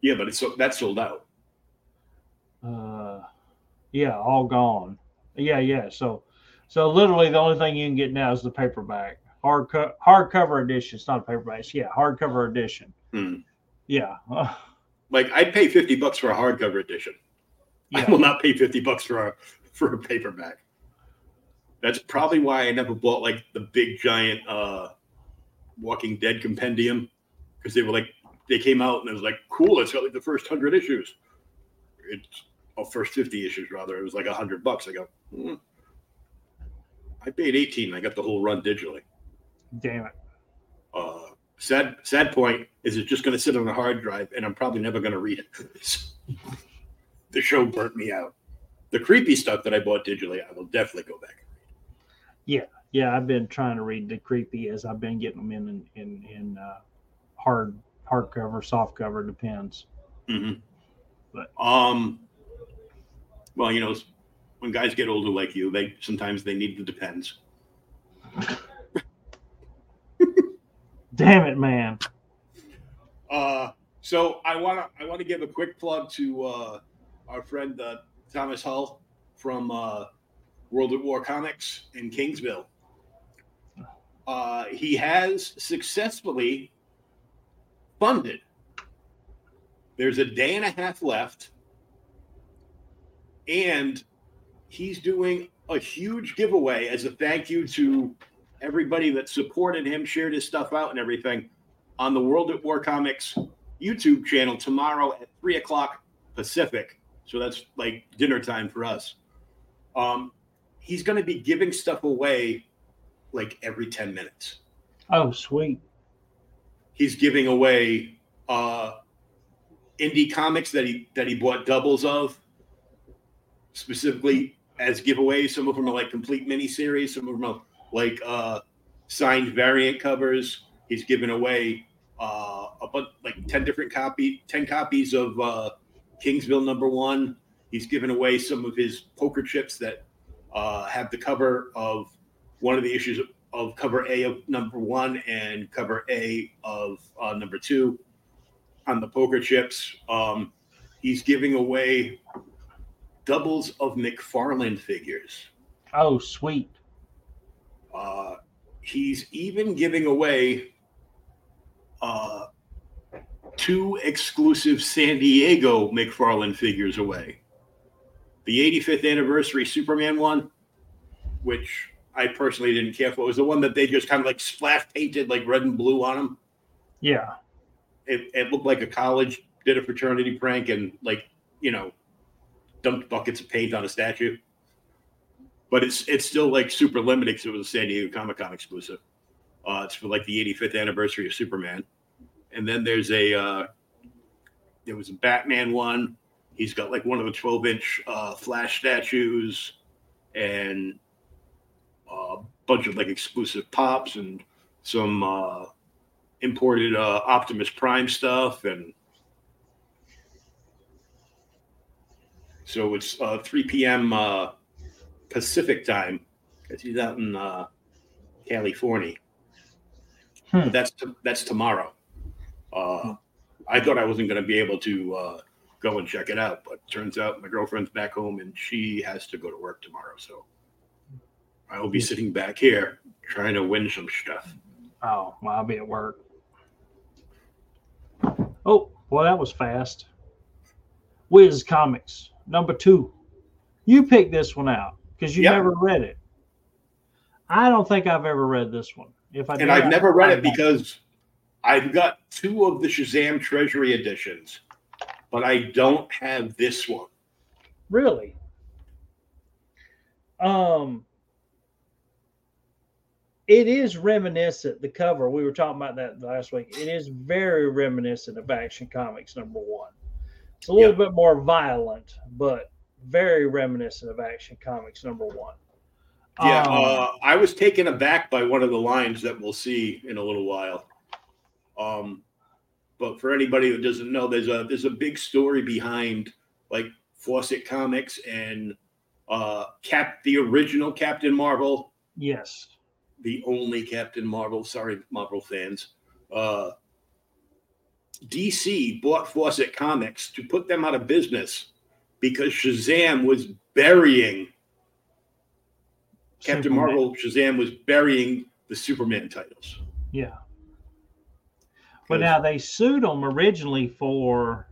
Yeah, but it's that's sold out. Uh, yeah, all gone. Yeah, yeah. So, so literally the only thing you can get now is the paperback, hard co- hardcover edition. It's not a paperback. It's, yeah, hardcover edition. Hmm. Yeah, Like I'd pay 50 bucks for a hardcover edition. I will not pay 50 bucks for a for a paperback. That's probably why I never bought like the big giant uh Walking Dead compendium because they were like they came out and it was like cool. It's got like the first hundred issues. It's oh, first 50 issues rather. It was like a hundred bucks. I go, hmm. I paid 18. I got the whole run digitally. damn it. Uh, sad sad point is it's just going to sit on a hard drive and I'm probably never going to read it. the show burnt me out. The creepy stuff that I bought digitally, I will definitely go back. Yeah, yeah, I've been trying to read the creepy as I've been getting them in in in uh, hard hardcover, soft cover, depends. Mm-hmm. But- um, well, you know, when guys get older like you, they sometimes they need the depends. Damn it, man. Uh, so I want to I want to give a quick plug to uh, our friend uh, Thomas Hull from uh, World at War Comics in Kingsville. Uh, he has successfully funded. There's a day and a half left, and he's doing a huge giveaway as a thank you to everybody that supported him, shared his stuff out, and everything on the World at War Comics YouTube channel tomorrow at three o'clock Pacific. So that's like dinner time for us. Um, he's going to be giving stuff away like every 10 minutes. Oh, sweet. He's giving away uh, indie comics that he that he bought doubles of, specifically as giveaways. Some of them are like complete miniseries. Some of them are like uh, signed variant covers. He's given away uh, a bunch, like ten different copy, ten copies of uh, Kingsville number one. He's given away some of his poker chips that uh, have the cover of one of the issues of, cover A of number one and cover A of uh, number two on the poker chips. Um, he's giving away doubles of McFarlane figures. Oh, sweet. Uh, he's even giving away uh, two exclusive San Diego McFarlane figures away. The 85th anniversary Superman one, which I personally didn't care for, was the one that they just kind of like splash painted like red and blue on them. Yeah. It, it looked like a college did a fraternity prank and like you know dumped buckets of paint on a statue. But it's it's still like super limited because it was a San Diego Comic Con exclusive. Uh, it's for like the 85th anniversary of Superman. And then there's a uh, there was a Batman one. He's got like one of the 12 inch uh, Flash statues and a bunch of like exclusive pops and some uh, imported uh, Optimus Prime stuff and so it's uh, 3 p.m. Uh, Pacific time he's out in uh, California. Hmm. That's that's tomorrow. Uh, I thought I wasn't going to be able to uh, go and check it out, but turns out my girlfriend's back home and she has to go to work tomorrow. So I will be sitting back here trying to win some stuff. Oh, well, I'll be at work. Oh, well, that was fast. Whiz Comics, number two. You picked this one out because you Yep. never read it. I don't think I've ever read this one. If I And did, I've never read it because I've got two of the Shazam Treasury editions, but I don't have this one. Really? Um it is reminiscent, the cover, we were talking about that last week. It is very reminiscent of Action Comics number one. It's a little Yeah. bit more violent, but very reminiscent of Action Comics number one. Yeah, Um, uh, I was taken aback by one of the lines that we'll see in a little while. Um, but for anybody who doesn't know, there's a there's a big story behind like Fawcett Comics and uh, Cap the original Captain Marvel, yes. the only Captain Marvel. Sorry, Marvel fans. Uh, DC bought Fawcett Comics to put them out of business because Shazam was burying Captain Superman. Marvel Shazam was burying the Superman titles. Yeah. But now they sued them originally for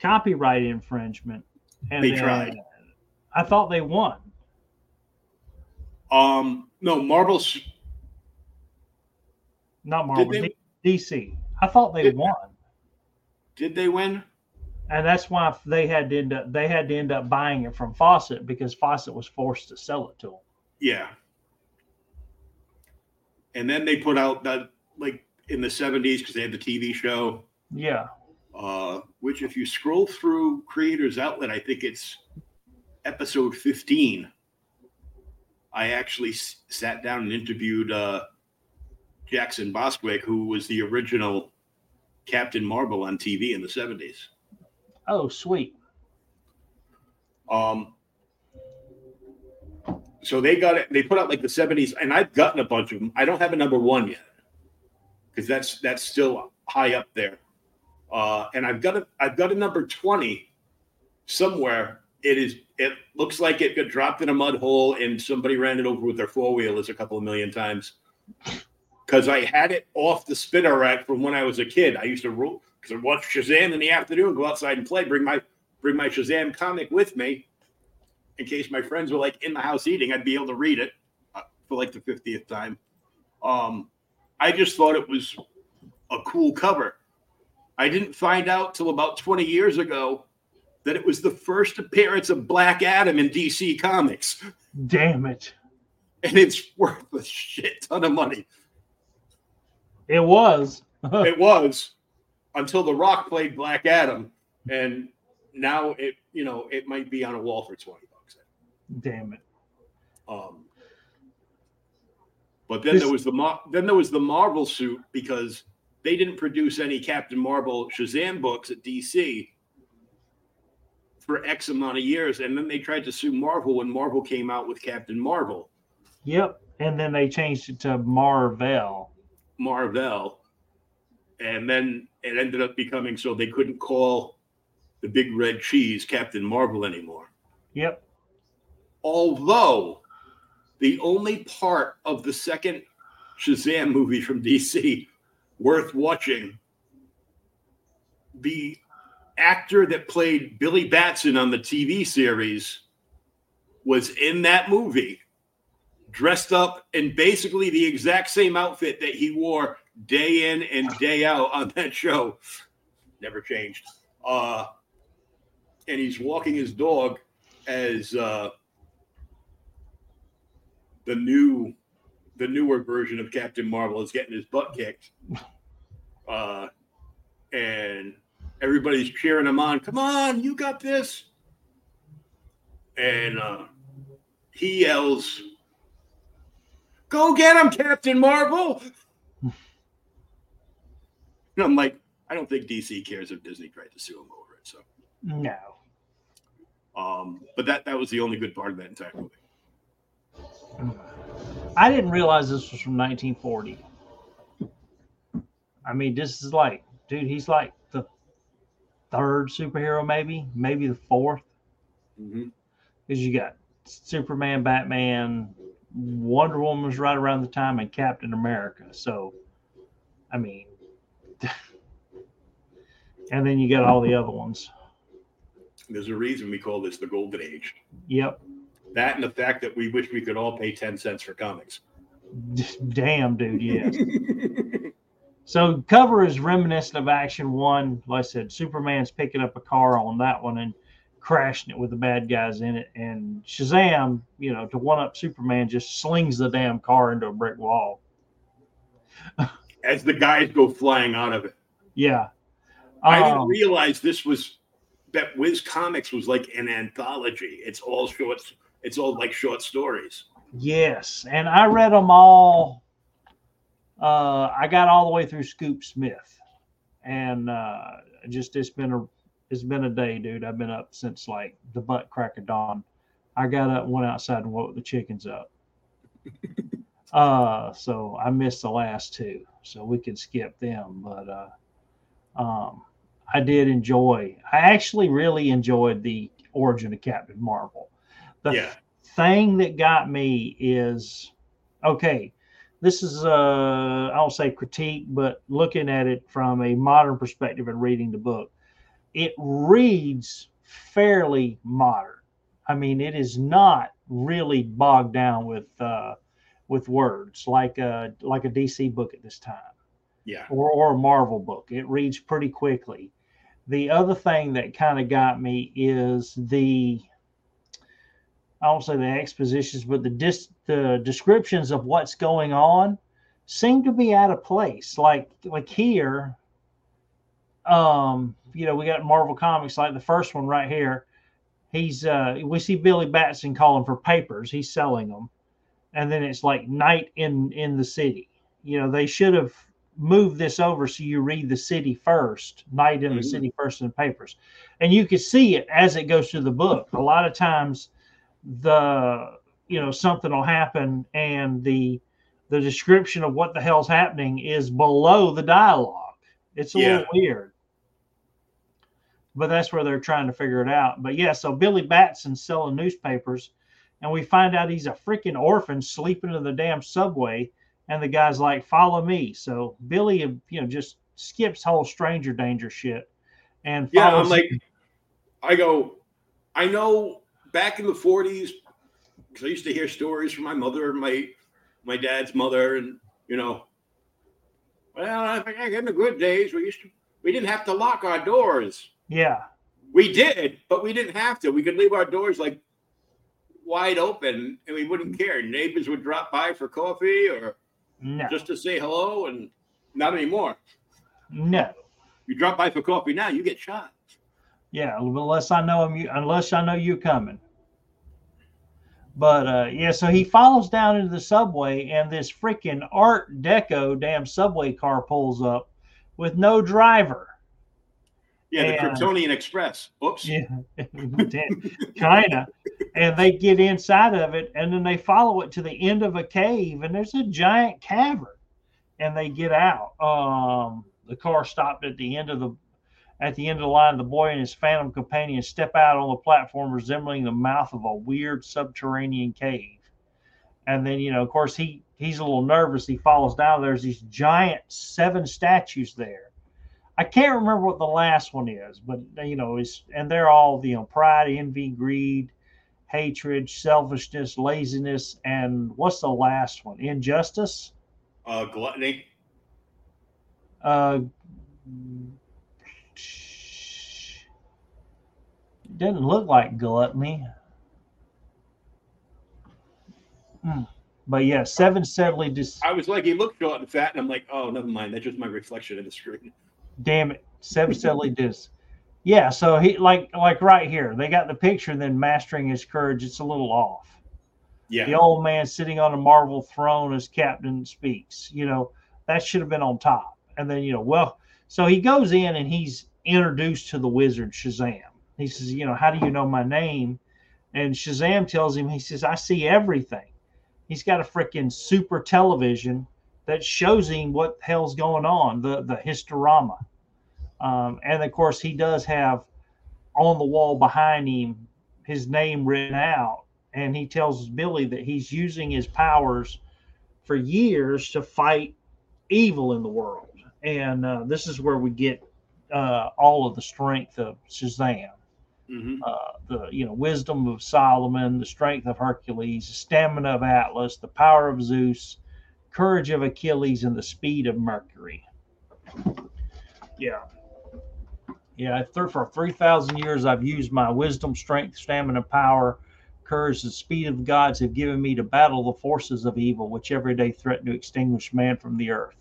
copyright infringement. And They tried. I thought they won. Um, no, Marvel's Not Marvel, they? DC. I thought they Did- won. did they win? And that's why they had to end up they had to end up buying it from Fawcett because Fawcett was forced to sell it to them. Yeah. And then they put out that like in the 70s because they had the TV show, Yeah. uh, which if you scroll through Creators Outlet, I think it's episode 15. I actually s- sat down and interviewed uh, Jackson Bostwick, who was the original Captain Marvel on TV in the 70s. Oh, sweet. Um, so they got it. They put out like the seventies, and I've gotten a bunch of them. I don't have a number one yet because that's that's still high up there. Uh, and I've got a I've got a number twenty somewhere it is. It looks like it got dropped in a mud hole and somebody ran it over with their four wheelers a couple of million times. Because I had it off the spinner rack from when I was a kid. I used to roll because I watch Shazam in the afternoon, go outside and play, bring my bring my Shazam comic with me in case my friends were like in the house eating. I'd be able to read it uh, for like the fiftieth time. Um, I just thought it was a cool cover. I didn't find out till about 20 years ago that it was the first appearance of Black Adam in DC Comics. Damn it. And it's worth a shit ton of money. It was. it was until The Rock played Black Adam. And now it, you know, it might be on a wall for 20 bucks. Damn it. Um, but then This- there was the Mar- then there was the Marvel suit because they didn't produce any Captain Marvel Shazam books at DC for X amount of years, and then they tried to sue Marvel when Marvel came out with Captain Marvel, Yep. And then they changed it to Marvel. Marvel, and then it ended up becoming so they couldn't call the big red cheese Captain Marvel anymore. Yep. although the only part of the second Shazam movie from DC worth watching, the actor that played Billy Batson on the TV series was in that movie, dressed up in basically the exact same outfit that he wore day in and day out on that show. Never changed. Uh, and he's walking his dog as uh, the new the newer version of Captain Marvel is getting his butt kicked. Uh, and everybody's cheering him on. Come on, you got this. And uh, he yells, Go get him, Captain Marvel. and I'm like, I don't think DC cares if Disney tried to sue him over it. So, No. um, but that that was the only good part of that entire movie. I didn't realize this was from 1940. I mean, this is like, dude, he's like the third superhero, maybe, maybe the fourth. Because you got Superman, Batman, Wonder Woman was right around the time, and Captain America. So, I mean, and then you got all the other ones. There's a reason we call this the golden age. Yep. That and the fact that we wish we could all pay 10 cents for comics. Damn, dude, yes. So cover is reminiscent of Action One. Like I said, Superman's picking up a car on that one and crashing it with the bad guys in it, and Shazam, you know, to one up Superman, just slings the damn car into a brick wall. As the guys go flying out of it. Yeah, I didn't Um, realize this was that Whiz Comics was like an anthology. It's all short, it's all like short stories. Yes, and I read them all. Uh, I got all the way through Scoop Smith, and uh, just it's been a it's been a day, dude. I've been up since like the butt crack of dawn. I got up, went outside, and woke the chickens up. uh, so I missed the last two, so we can skip them. But uh, um, I did enjoy. I actually really enjoyed the origin of Captain Marvel. The Yeah. thing that got me is okay this is uh i don't say critique but looking at it from a modern perspective and reading the book it reads fairly modern i mean it is not really bogged down with uh with words like a like a dc book at this time Yeah. or, or a Marvel book. It reads pretty quickly. The other thing that kind of got me is the I don't say the expositions, but the dis, the descriptions of what's going on seem to be out of place. Like like here, um, you know, we got Marvel Comics, like the first one right here. He's uh we see Billy Batson calling for papers, he's selling them. And then it's like night in in the city. You know, they should have moved this over so you read the city first, night in the Mhm. city first in the papers. And you can see it as it goes through the book. A lot of times the you know something will happen and the the description of what the hell's happening is below the dialogue. It's a Yeah. little weird. But that's where they're trying to figure it out. But yeah, so Billy Batson's selling newspapers, and we find out he's a freaking orphan sleeping in the damn subway. And the guy's like, "Follow me." So Billy, you know, just skips whole stranger danger shit, and Yeah, I'm like, I go, I know back in the 40s, because I used to hear stories from my mother, my my dad's mother, and you know, well, I think in the good days we used to we didn't have to lock our doors. Yeah, We did, but we didn't have to. We could leave our doors like wide open, and we wouldn't care. Neighbors would drop by for coffee or no, just to say hello, and not anymore. no. You drop by for coffee now, you get shot. Yeah, unless I know him, unless I know you coming. But uh, yeah, so he follows down into the subway, and this freaking Art Deco damn subway car pulls up with no driver. Yeah, the And- Kryptonian Express. Oops. Yeah, kind of. And they get inside of it, and then they follow it to the end of a cave, and there's a giant cavern. And they get out. Um, the car stopped at the end of the at the end of the line. The boy and his phantom companion step out on the platform, resembling the mouth of a weird subterranean cave. And then, you know, of course, he he's a little nervous. He falls down. There's these giant seven statues there. I can't remember what the last one is, but you know, it's and they're all you know, pride, envy, greed, hatred, selfishness, laziness, and what's the last one? Injustice. Uh, gluttony. Uh, doesn't look like gluttony. Hmm. But yeah, seven steadily dis- I was like, he looked short and fat, and I'm like, oh, never mind. That's just my reflection in the screen. Damn it seven steadily dis yeah so he like like right here they got the picture and then mastering his courage it's a little off. Yeah. the old man sitting on a marble throne as captain speaks you know that should have been on top. And then you know well so he goes in and he's introduced to the wizard shazam. He says you know how do you know my name? And shazam tells him he says i see everything. He's got a freaking super television that shows him what the hell's going on the the historama um, and of course he does have on the wall behind him his name written out. And he tells billy that he's using his powers for years to fight evil in the world. And uh, this is where we get uh, all of the strength of shazam. Hmm uh, the you know wisdom of Solomon, the strength of Hercules, the stamina of Atlas, the power of Zeus, courage of Achilles, and the speed of Mercury. Yeah, yeah. Through for three thousand years, I've used my wisdom, strength, stamina, power, courage, and speed of gods have given me to battle the forces of evil, which every day threaten to extinguish man from the earth.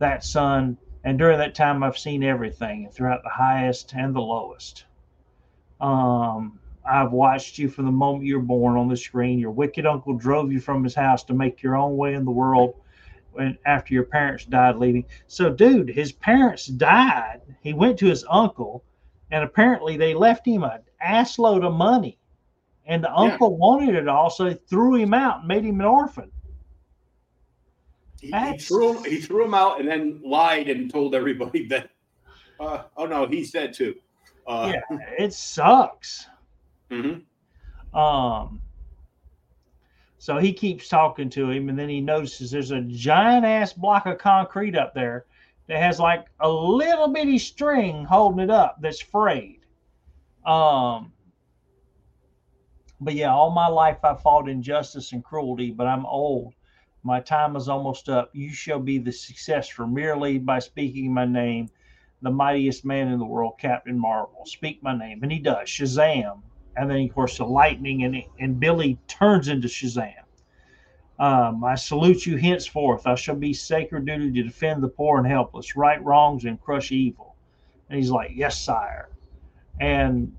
That son, and during that time, I've seen everything throughout the highest and the lowest. Um, I've watched you from the moment you were born on the screen. Your wicked uncle drove you from his house to make your own way in the world when after your parents died leaving. So, dude, his parents died. He went to his uncle, and apparently they left him an ass load of money. And the Yeah. uncle wanted it all, so he threw him out and made him an orphan. He, he threw him, he threw him out and then lied and told everybody that. Uh, oh no, he's dead too. Uh, Yeah, it sucks. mhm. Um, so he keeps talking to him, and then he notices there's a giant ass block of concrete up there that has like a little bitty string holding it up that's frayed. Um, but yeah, all my life I fought injustice and cruelty, but I'm old. My time is almost up. You shall be the successor merely by speaking my name, the mightiest man in the world, Captain Marvel. Speak my name. And he does. Shazam and then of course the lightning and and Billy turns into Shazam. Um, I salute you henceforth. I shall be sacred duty to defend the poor and helpless, right wrongs and crush evil. And he's like, Yes, sire. And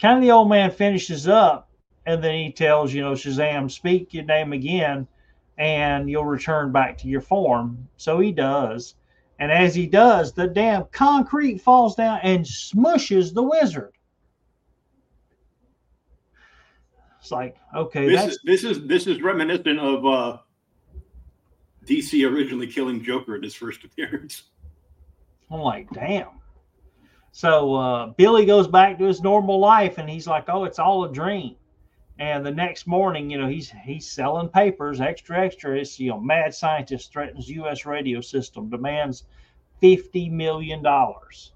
kind of the old man finishes up, and then he tells, you know, Shazam, speak your name again, and you'll return back to your form. So he does. And as he does, the damn concrete falls down and smushes the wizard. It's like, okay, This that's is this is this is reminiscent of uh, DC originally killing Joker in his first appearance. I'm like, damn. So uh, Billy goes back to his normal life, and he's like, "Oh, it's all a dream." And the next morning, you know, he's he's selling papers, extra, extra. It's you know, mad scientist threatens U.S. radio system, demands fifty million dollars.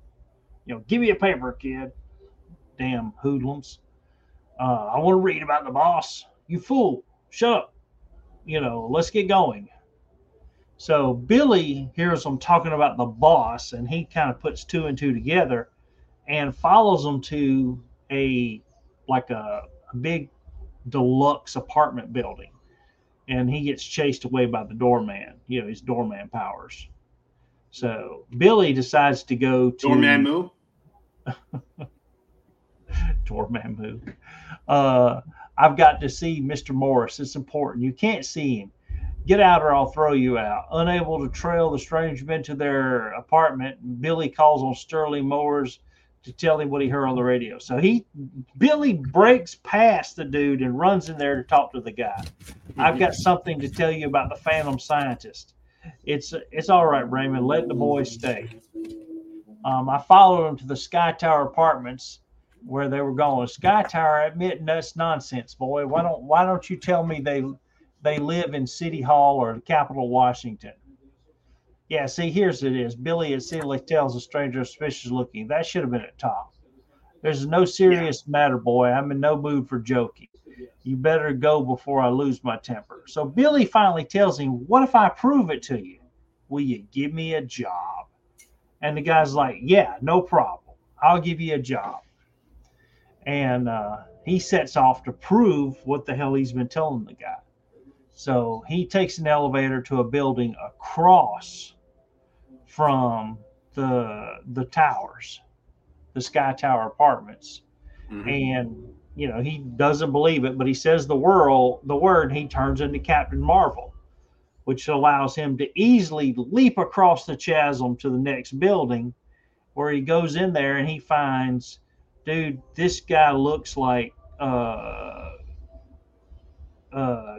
You know, give me a paper, kid. Damn hoodlums. Uh, I want to read about the boss. You fool! Shut up. You know, let's get going. So Billy hears them talking about the boss, and he kind of puts two and two together, and follows them to a like a, a big deluxe apartment building, and he gets chased away by the doorman. You know his doorman powers. So Billy decides to go to Doorman Moo. move. Uh, I've got to see Mr. Morris. It's important. You can't see him. Get out or I'll throw you out. Unable to trail the strange men to their apartment, Billy calls on Sterling Morris to tell him what he heard on the radio. So he, Billy breaks past the dude and runs in there to talk to the guy. I've got something to tell you about the Phantom Scientist. It's it's all right, Raymond. Let the boys stay. Um, I followed him to the Sky Tower Apartments where they were going. Sky Tower admitting that's nonsense, boy. Why don't why don't you tell me they they live in City Hall or the capital Washington? Yeah, see, here's it is. Billy essentially tells a stranger suspicious looking. That should have been at top. There's no serious matter, boy. I'm in no mood for joking. You better go before I lose my temper. So Billy finally tells him, What if I prove it to you? Will you give me a job? And the guy's like, Yeah, no problem. I'll give you a job and uh, he sets off to prove what the hell he's been telling the guy. So he takes an elevator to a building across from the the towers, the Sky Tower Apartments, Mhm. and you know he doesn't believe it, but he says the word the word he turns into Captain Marvel, which allows him to easily leap across the chasm to the next building, where he goes in there and he finds dude, this guy looks like uh, uh,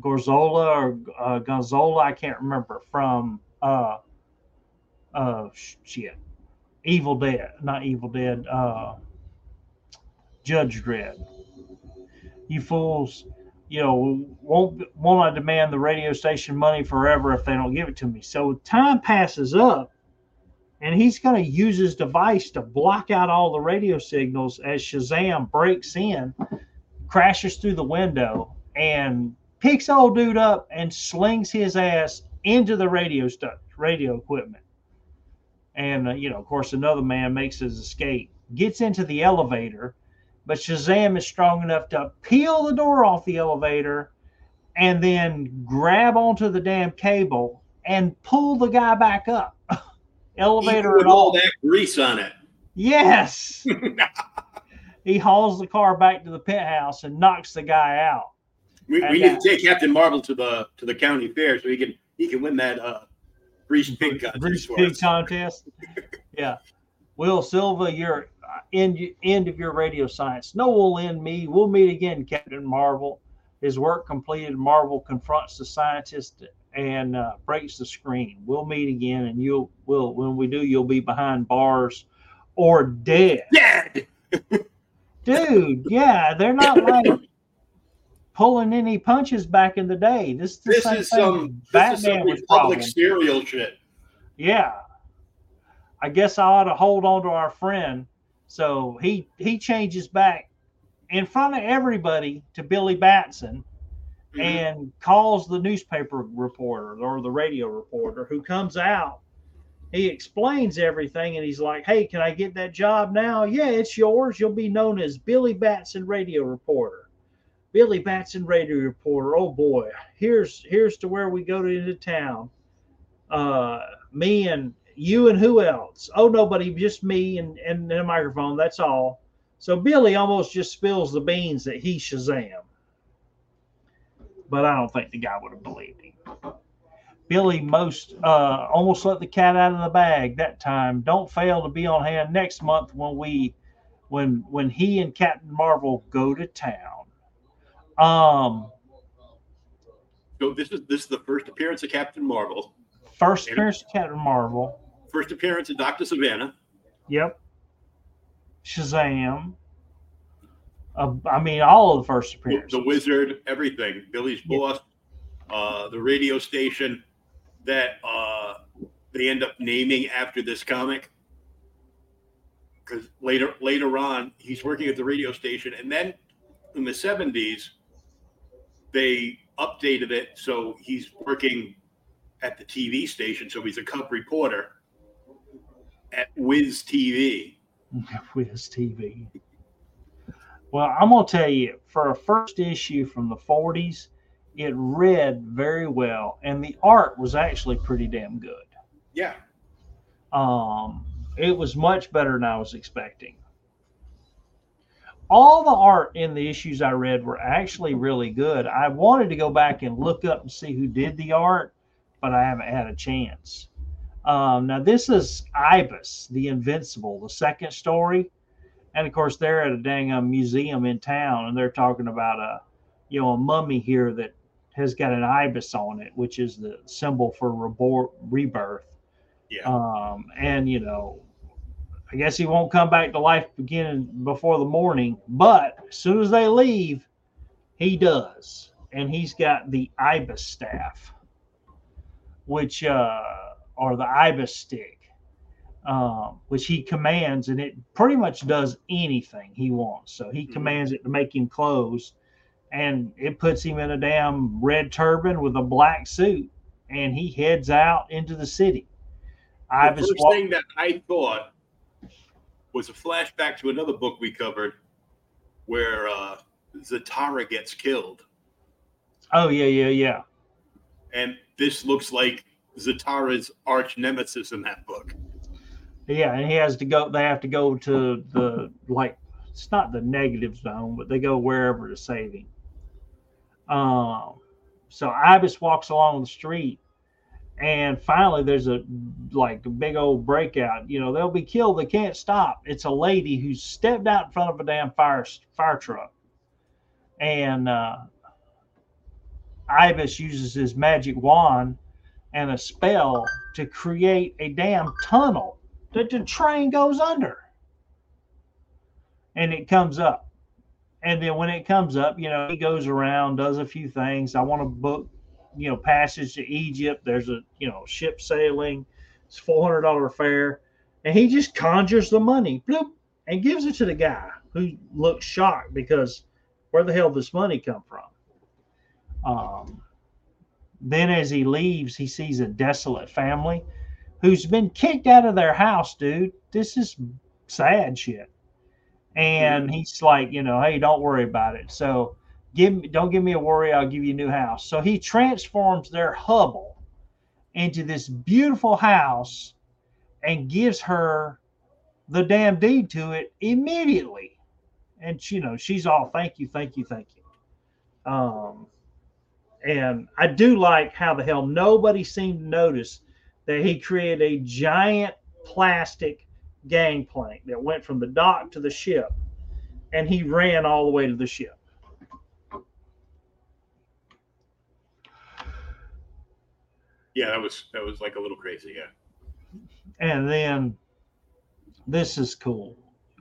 Gorzola or uh, Gonzola, I can't remember from uh, uh, shit, Evil Dead, not Evil Dead, uh, Judge Dredd. You fools, you know, won't won't I demand the radio station money forever if they don't give it to me? So time passes up and he's going to use his device to block out all the radio signals as Shazam breaks in, crashes through the window, and picks old dude up and slings his ass into the radio stuff, radio equipment. And uh, you know, of course, another man makes his escape, gets into the elevator, but Shazam is strong enough to peel the door off the elevator, and then grab onto the damn cable and pull the guy back up elevator Even all. all that grease on it. Yes. he hauls the car back to the penthouse and knocks the guy out. We, we need to take Captain Marvel to the to the county fair so he can he can win that uh grease pig contest. Grease pig contest. yeah. Will Silva, you're uh, end end of your radio science. No will end me. We'll meet again, Captain Marvel. His work completed, Marvel confronts the scientist and uh, breaks the screen. We'll meet again, and you'll will when we do, you'll be behind bars or dead. Dead. dude yeah they're not like pulling any punches back in the day this is the This same is thing some this is some batman Republic serial shit. yeah i guess i ought to hold on to our friend so he he changes back in front of everybody to billy batson Mhm. and calls the newspaper reporter or the radio reporter who comes out. He explains everything and he's like, Hey, can I get that job now? Yeah, it's yours. You'll be known as Billy Batson Radio Reporter. Billy Batson Radio Reporter. Oh boy, here's here's to where we go to into town. Uh me and you and who else? Oh nobody, just me and, and the microphone, that's all. So Billy almost just spills the beans that he Shazam but I don't think the guy would have believed him. Billy most uh, almost let the cat out of the bag that time. Don't fail to be on hand next month when we when when he and Captain Marvel go to town. Um, So this is this is the first appearance of Captain Marvel. first appearance of Captain Marvel. First appearance of Doctor Sivana. Yep. Shazam. Uh, I mean, all of the first appearances. the wizard, everything. Billy's boss, uh, the radio station that uh, they end up naming after this comic. Because later later on, he's working at the radio station, and then in the seventies, they updated it so he's working at the TV station, so he's a cub reporter at Whiz TV. Whiz TV. Well, I'm gonna tell you, for a first issue from the 40s, it read very well, and the art was actually pretty damn good. Yeah, Um, it was much better than I was expecting. All the art in the issues I read were actually really good. I wanted to go back and look up and see who did the art, but I haven't had a chance. Um, now, this is Ibis, the Invincible, the second story. And of course, they're at a dang um, museum in town and they're talking about a, you know, a mummy here that has got an ibis on it, which is the symbol for rebor- rebirth. yeah. Um, and you know, I guess he won't come back to life beginning before the morning, but as soon as they leave, he does. And he's got the ibis staff, which uh or the ibis stick, um, which he commands, and it pretty much does anything he wants. So he Mhm. commands it to make him clothes, and it puts him in a damn red turban with a black suit, and he heads out into the city. the first wa- thing that I thought was a flashback to another book we covered where uh, Zatara gets killed. Oh yeah, yeah, yeah. And this looks like Zatara's arch nemesis in that book. Yeah, and he has to go. They have to go to the like. It's not the negative zone, but they go wherever to save him. Um, so Ibis walks along the street, and finally there's a like a big old breakout. You know, they'll be killed. They can't stop. It's a lady who stepped out in front of a damn fire fire truck, and uh, Ibis uses his magic wand and a spell to create a damn tunnel that the train goes under. And it comes up. And then when it comes up, you know, he goes around, does a few things. I want to book, you know, passage to Egypt. There's a, you know, ship sailing. It's $400 fare. And he just conjures the money, bloop, and gives it to the guy who looks shocked because where the hell this money come from? Um, then as he leaves, he sees a desolate family who's been kicked out of their house, dude. This is sad shit. And he's like, you know, hey, don't worry about it. So give me don't give me a worry, I'll give you a new house. So he transforms their hovel into this beautiful house and gives her the damn deed to it immediately. And she, you know, she's all thank you, thank you, thank you. Um and I do like how the hell nobody seemed to notice that he created a giant plastic gangplank that went from the dock to the ship, and he ran all the way to the ship. Yeah, that was that was like a little crazy. Yeah. And then this is cool.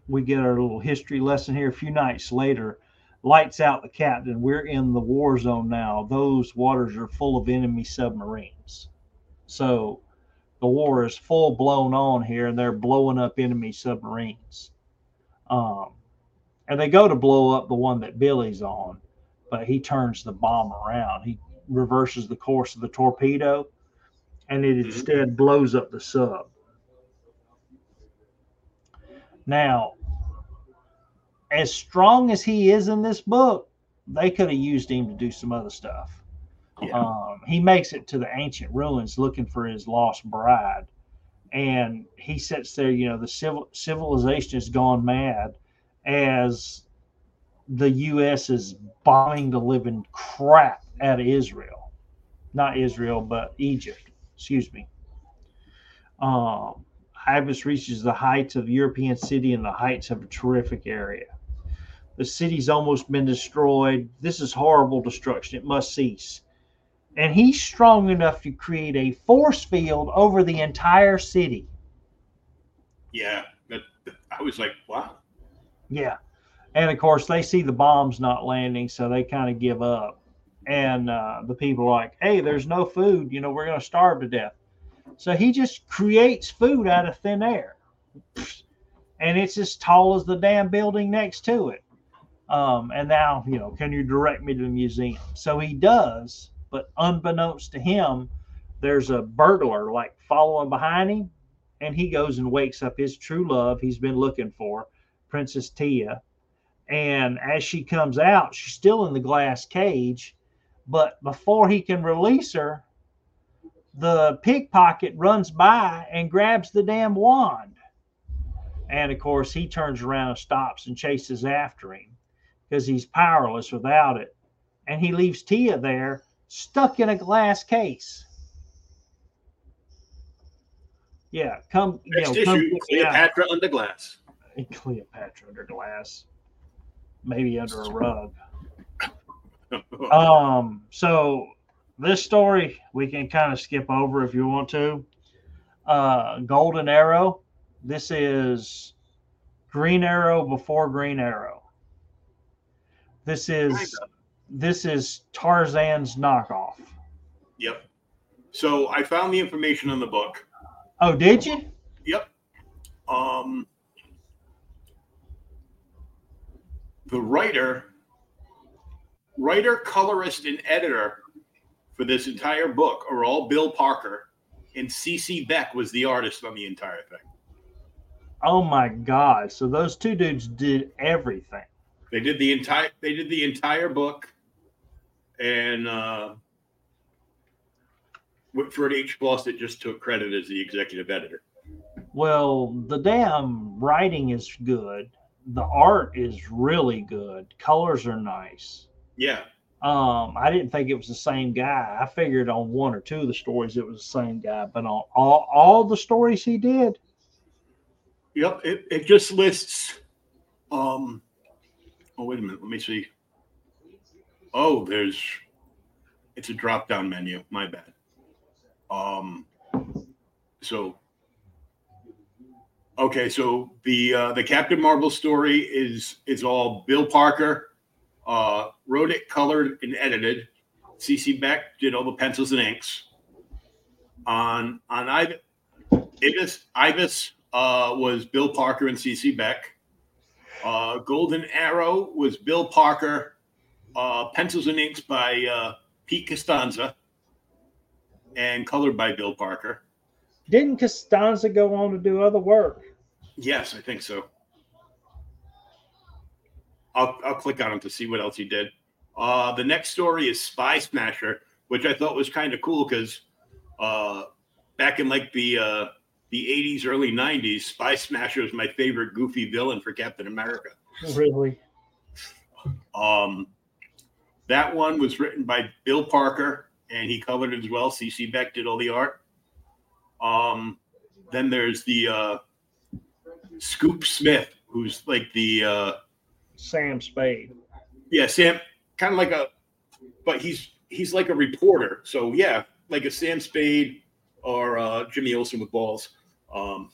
We get our little history lesson here a few nights later. Lights out the captain. We're in the war zone now. Those waters are full of enemy submarines. So the war is full blown on here and they're blowing up enemy submarines. Um, and they go to blow up the one that Billy's on, but he turns the bomb around. He reverses the course of the torpedo and it instead blows up the sub. Now, as strong as he is in this book, they could have used him to do some other stuff. Yeah. Um, he makes it to the ancient ruins looking for his lost bride, and he sits there. You know, the civil civilization has gone mad as the U.S. is bombing the living crap out of Israel, not Israel, but Egypt. Excuse me. Um, Ibis reaches the heights of European city and the heights of a terrific area. The city's almost been destroyed. This is horrible destruction. It must cease. And he's strong enough to create a force field over the entire city. Yeah. That, I was like, wow. Yeah. And of course, they see the bombs not landing, so they kind of give up. And uh, the people are like, hey, there's no food. You know, we're going to starve to death. So he just creates food out of thin air. And it's as tall as the damn building next to it. Um, and now, you know, can you direct me to the museum? So he does, but unbeknownst to him, there's a burglar like following behind him. And he goes and wakes up his true love he's been looking for, Princess Tia. And as she comes out, she's still in the glass cage. But before he can release her, the pickpocket runs by and grabs the damn wand. And of course, he turns around and stops and chases after him because he's powerless without it. And he leaves Tia there stuck in a glass case. Yeah, come, you Next know, issue, get me out. Cleopatra under glass. Cleopatra under glass, maybe under a rug. Um, so this story we can kind of skip over if you want to. Uh, Golden Arrow. This is Green Arrow before Green Arrow. This is this is Tarzan's knockoff. Yep. So I found the information in the book. Oh, did you? Yep. Um, the writer, writer, colorist, and editor for this entire book are all Bill Parker, and C.C. Beck was the artist on the entire thing. Oh my God! So those two dudes did everything. They did the entire. They did the entire book, and uh, Wilford H. Fawcett just took credit as the executive editor. Well, the damn writing is good. The art is really good. Colors are nice. Yeah, Um, I didn't think it was the same guy. I figured on one or two of the stories it was the same guy, but on all all the stories he did, Yep, it, it just lists. Um, oh wait a minute, let me see. Oh, there's. It's a drop down menu. My bad. Um, so. Okay, so the uh, the Captain Marvel story is is all Bill Parker, uh, wrote it, colored, and edited. CC Beck did all the pencils and inks. On on Ibis Ibis uh, was Bill Parker and CC Beck. Uh, Golden Arrow was Bill Parker, uh, pencils and inks by uh, Pete Costanza, and colored by Bill Parker. didn't Costanza go on to do other work? Yes, I think so. I'll, I'll click on him to see what else he did. Uh, the next story is Spy Smasher, which I thought was kind of cool because uh, back in like the uh, the 80s, early 90s, Spy Smasher was my favorite goofy villain for Captain America. Really? Um, that one was written by Bill Parker and he colored it as well. CC Beck did all the art. Um, then there's the uh, Scoop Smith, who's like the uh, Sam Spade. yeah Sam, kind of like a, but he's he's like a reporter. So yeah, like a Sam Spade or uh, Jimmy Olsen with balls. Um,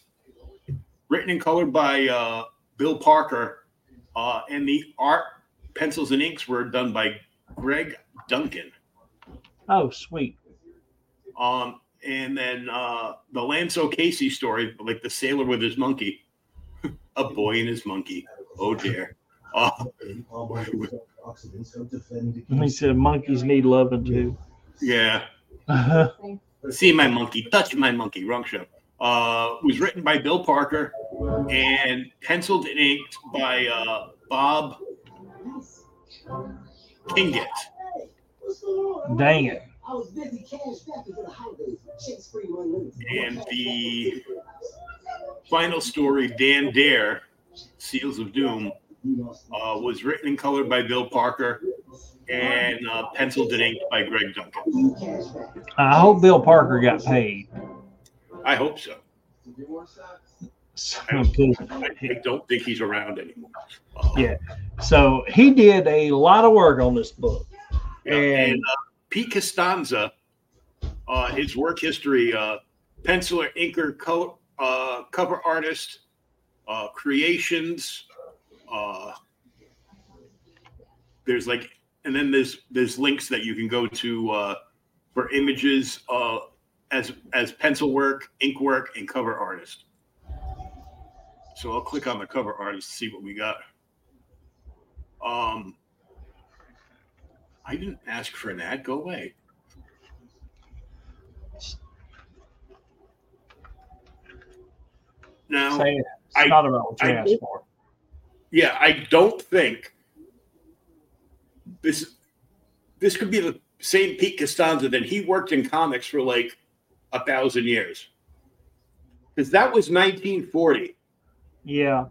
written and colored by uh, Bill Parker, uh, and the art pencils and inks were done by Greg Duncan. Oh, sweet. Um, and then uh, the Lance O'Casey story, like the sailor with his monkey, a boy and his monkey. Oh dear. Uh, He said monkeys need loving too. yeah. See my monkey, touch my monkey. Wrong show. Uh, was written by Bill Parker and penciled and inked by uh, Bob Kingett. Dang it. And the final story, Dan Dare, Seals of Doom, uh, was written and colored by Bill Parker and uh, penciled and inked by Greg Duncan. I hope Bill Parker got paid. I hope so. So, I I don't think he's around anymore. Uh, yeah. So he did a lot of work on this book. Yeah, and uh, Pete Costanza, uh, his work history, uh, penciler, inker, co- uh, cover artist, uh, creations, Uh, there's like, and then there's there's links that you can go to uh, for images uh, as as pencil work, ink work, and cover artist. So I'll click on the cover artist to see what we got. Um, I didn't ask for an ad. Go away. Now, Say it. It's I- not about what you I- asked for. yeah, I don't think this this could be the same Pete Costanza that he worked in comics for like a thousand years. Because that was 1940. Yeah.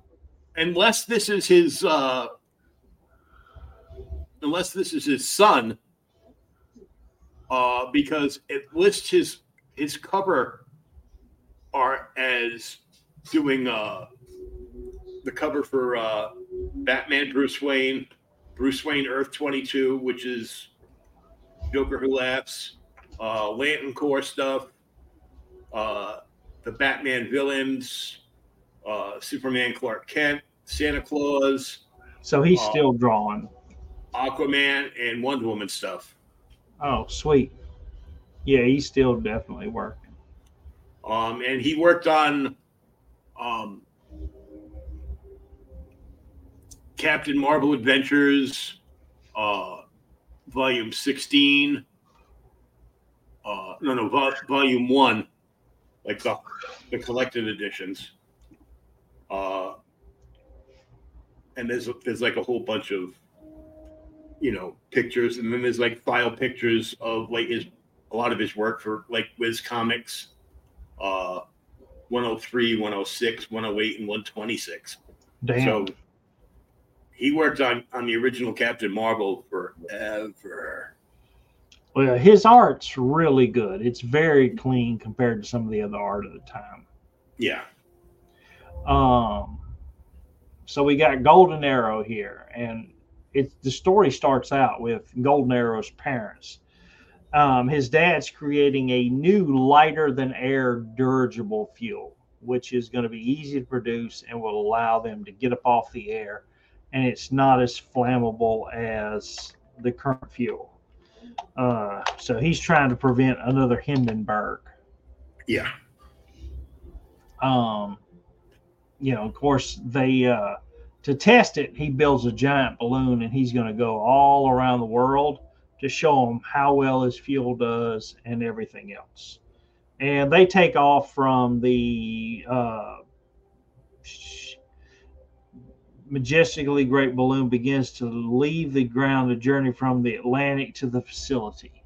Unless this is his uh unless this is his son, uh, because it lists his his cover art as doing uh the cover for uh Batman Bruce Wayne, Bruce Wayne Earth 22, which is Joker Who Laughs, uh Lantern Corps stuff, uh the Batman villains, uh Superman Clark Kent, Santa Claus, So he's Oh. still drawing. Aquaman, and Wonder Woman stuff. Oh, sweet. Yeah, he's still definitely working. Um, and he worked on um, Captain Marvel Adventures, uh, Volume 16. Uh, no, no, vol- Volume 1, like the, the collected editions. Uh, and there's, there's like a whole bunch of, you know, pictures. And then there's like file pictures of like his, a lot of his work for like Whiz Comics uh 103 106 108 and 126 Damn. so he worked on on the original captain marvel forever well, his art's really good. It's very clean compared to some of the other art of the time. yeah Um, so we got Golden Arrow here, and it's the story starts out with Golden Arrow's parents. Um, his dad's creating a new lighter than air dirigible fuel, which is going to be easy to produce and will allow them to get up off the air, and it's not as flammable as the current fuel. Uh, so he's trying to prevent another Hindenburg yeah um you know of course they uh to test it he builds a giant balloon and he's going to go all around the world to show them how well his fuel does and everything else. And they take off from the uh majestically great balloon begins to leave the ground the journey from the atlantic to the facility.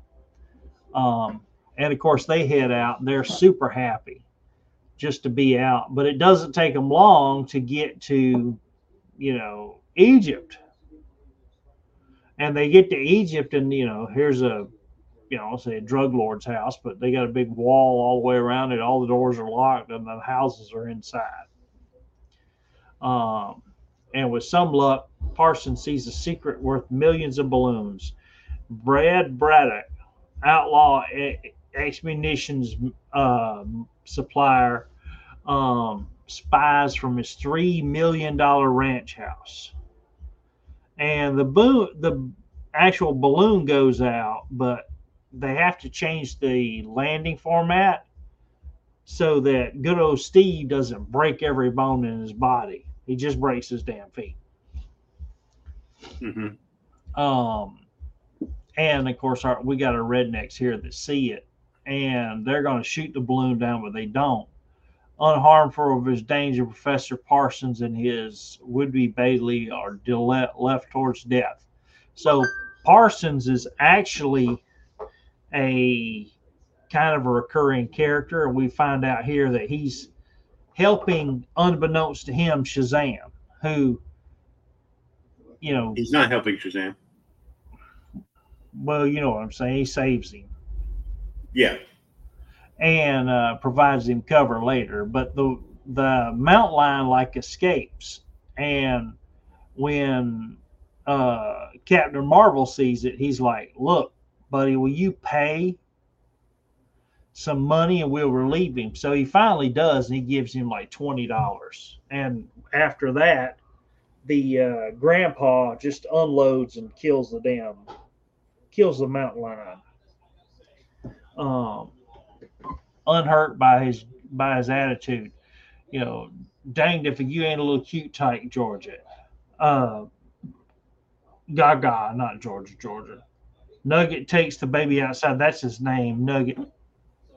Um and of course they head out they're super happy just to be out. But it doesn't take them long to get to, you know, Egypt. And they get to Egypt, and you know, here's a, you know, say a drug lord's house, but they got a big wall all the way around it. All the doors are locked, and the houses are inside. Um, and with some luck, Parson sees a secret worth millions of balloons. Brad Braddock, outlaw e- exmunitions um, supplier um, spies from his three million dollar ranch house, and the boom, the actual balloon goes out, but they have to change the landing format so that good old Steve doesn't break every bone in his body. He just breaks his damn feet. hmm Um, and of course, our, we got our rednecks here that see it, and they're going to shoot the balloon down, but they don't. Unharmful of his danger, Professor Parsons and his would-be Bailey are left towards death. So Parsons is actually a kind of a recurring character, and we find out here that he's helping, unbeknownst to him, Shazam, who, you know, he's not helping shazam well, you know what I'm saying. He saves him yeah and uh, provides him cover later. But the the mountain lion like escapes, and when uh, Captain Marvel sees it, he's like, "Look, buddy, will you pay some money and we'll relieve him?" So he finally does, and he gives him like twenty dollars. And after that, the uh, grandpa just unloads and kills the damn kills the mountain lion. Um, unhurt by his by his attitude. You know, danged if you ain't a little cute tyke, Georgia. Uh, Gaga, not Georgia, Georgia. Nugget takes the baby outside. That's his name, Nugget.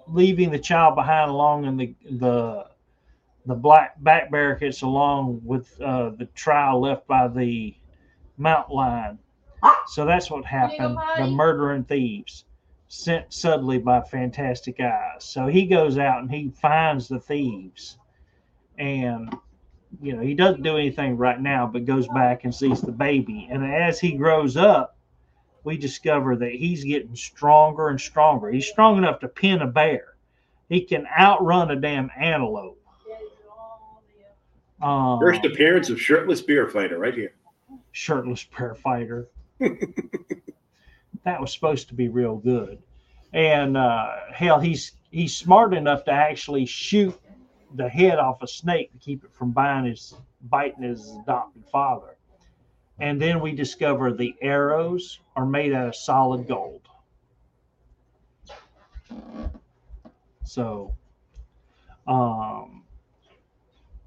Leaving the child behind along in the the the black back barricades along with uh, the trial left by the mount lion. So that's what happened. The murdering thieves sent suddenly by fantastic eyes. So he goes out and he finds the thieves. And you know, he doesn't do anything right now, but goes back and sees the baby. And as he grows up, we discover that he's getting stronger and stronger. He's strong enough to pin a bear. He can outrun a damn antelope. Um, First appearance of shirtless beer fighter right here. shirtless bear fighter. that was supposed to be real good. And uh, hell, he's he's smart enough to actually shoot the head off a snake to keep it from biting his biting his adopted father. And then we discover the arrows are made out of solid gold. So, um,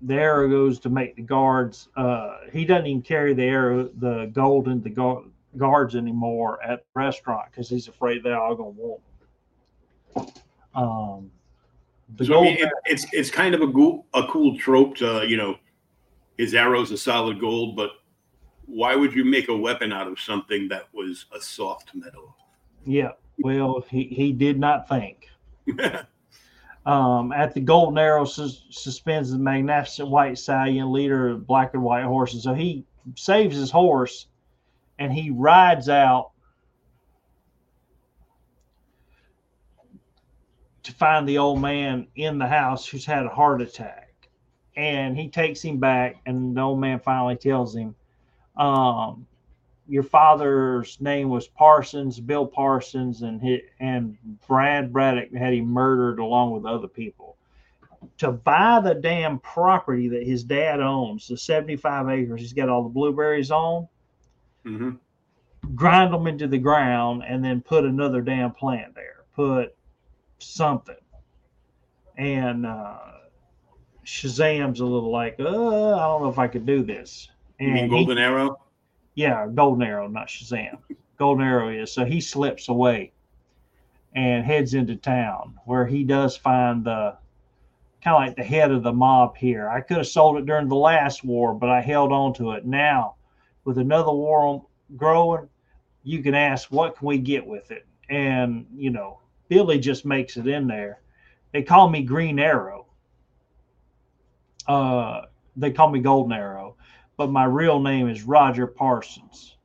the arrow goes to make the guards. Uh, he doesn't even carry the arrow, the gold into the gu- guards anymore at the restaurant because he's afraid they're all gonna want. Um, So I mean, it, it's it's kind of a cool a cool trope to you know, his arrows are solid gold, but why would you make a weapon out of something that was a soft metal? Yeah, well, he, he did not think. Um, at the Golden Arrow sus- suspends the magnificent white stallion, leader of black and white horses. So he saves his horse and he rides out to find the old man in the house who's had a heart attack. And he takes him back, and the old man finally tells him, um, your father's name was Parsons, Bill Parsons, and he, and Brad Braddock had him murdered along with other people. To buy the damn property that his dad owns, the 75 acres he's got all the blueberries on, hmm grind them into the ground and then put another damn plant there. Put something. And uh, Shazam's a little like, uh, I don't know if I could do this. You mean And he- golden arrow? yeah, Golden Arrow, not Shazam. Golden Arrow is so he slips away and heads into town where he does find the kind of like the head of the mob here. I could have sold it during the last war, but I held on to it. Now, with another war on, growing, you can ask, what can we get with it? And you know, Billy just makes it in there. They call me Green Arrow. Uh, they call me Golden Arrow but my real name is Roger Parsons.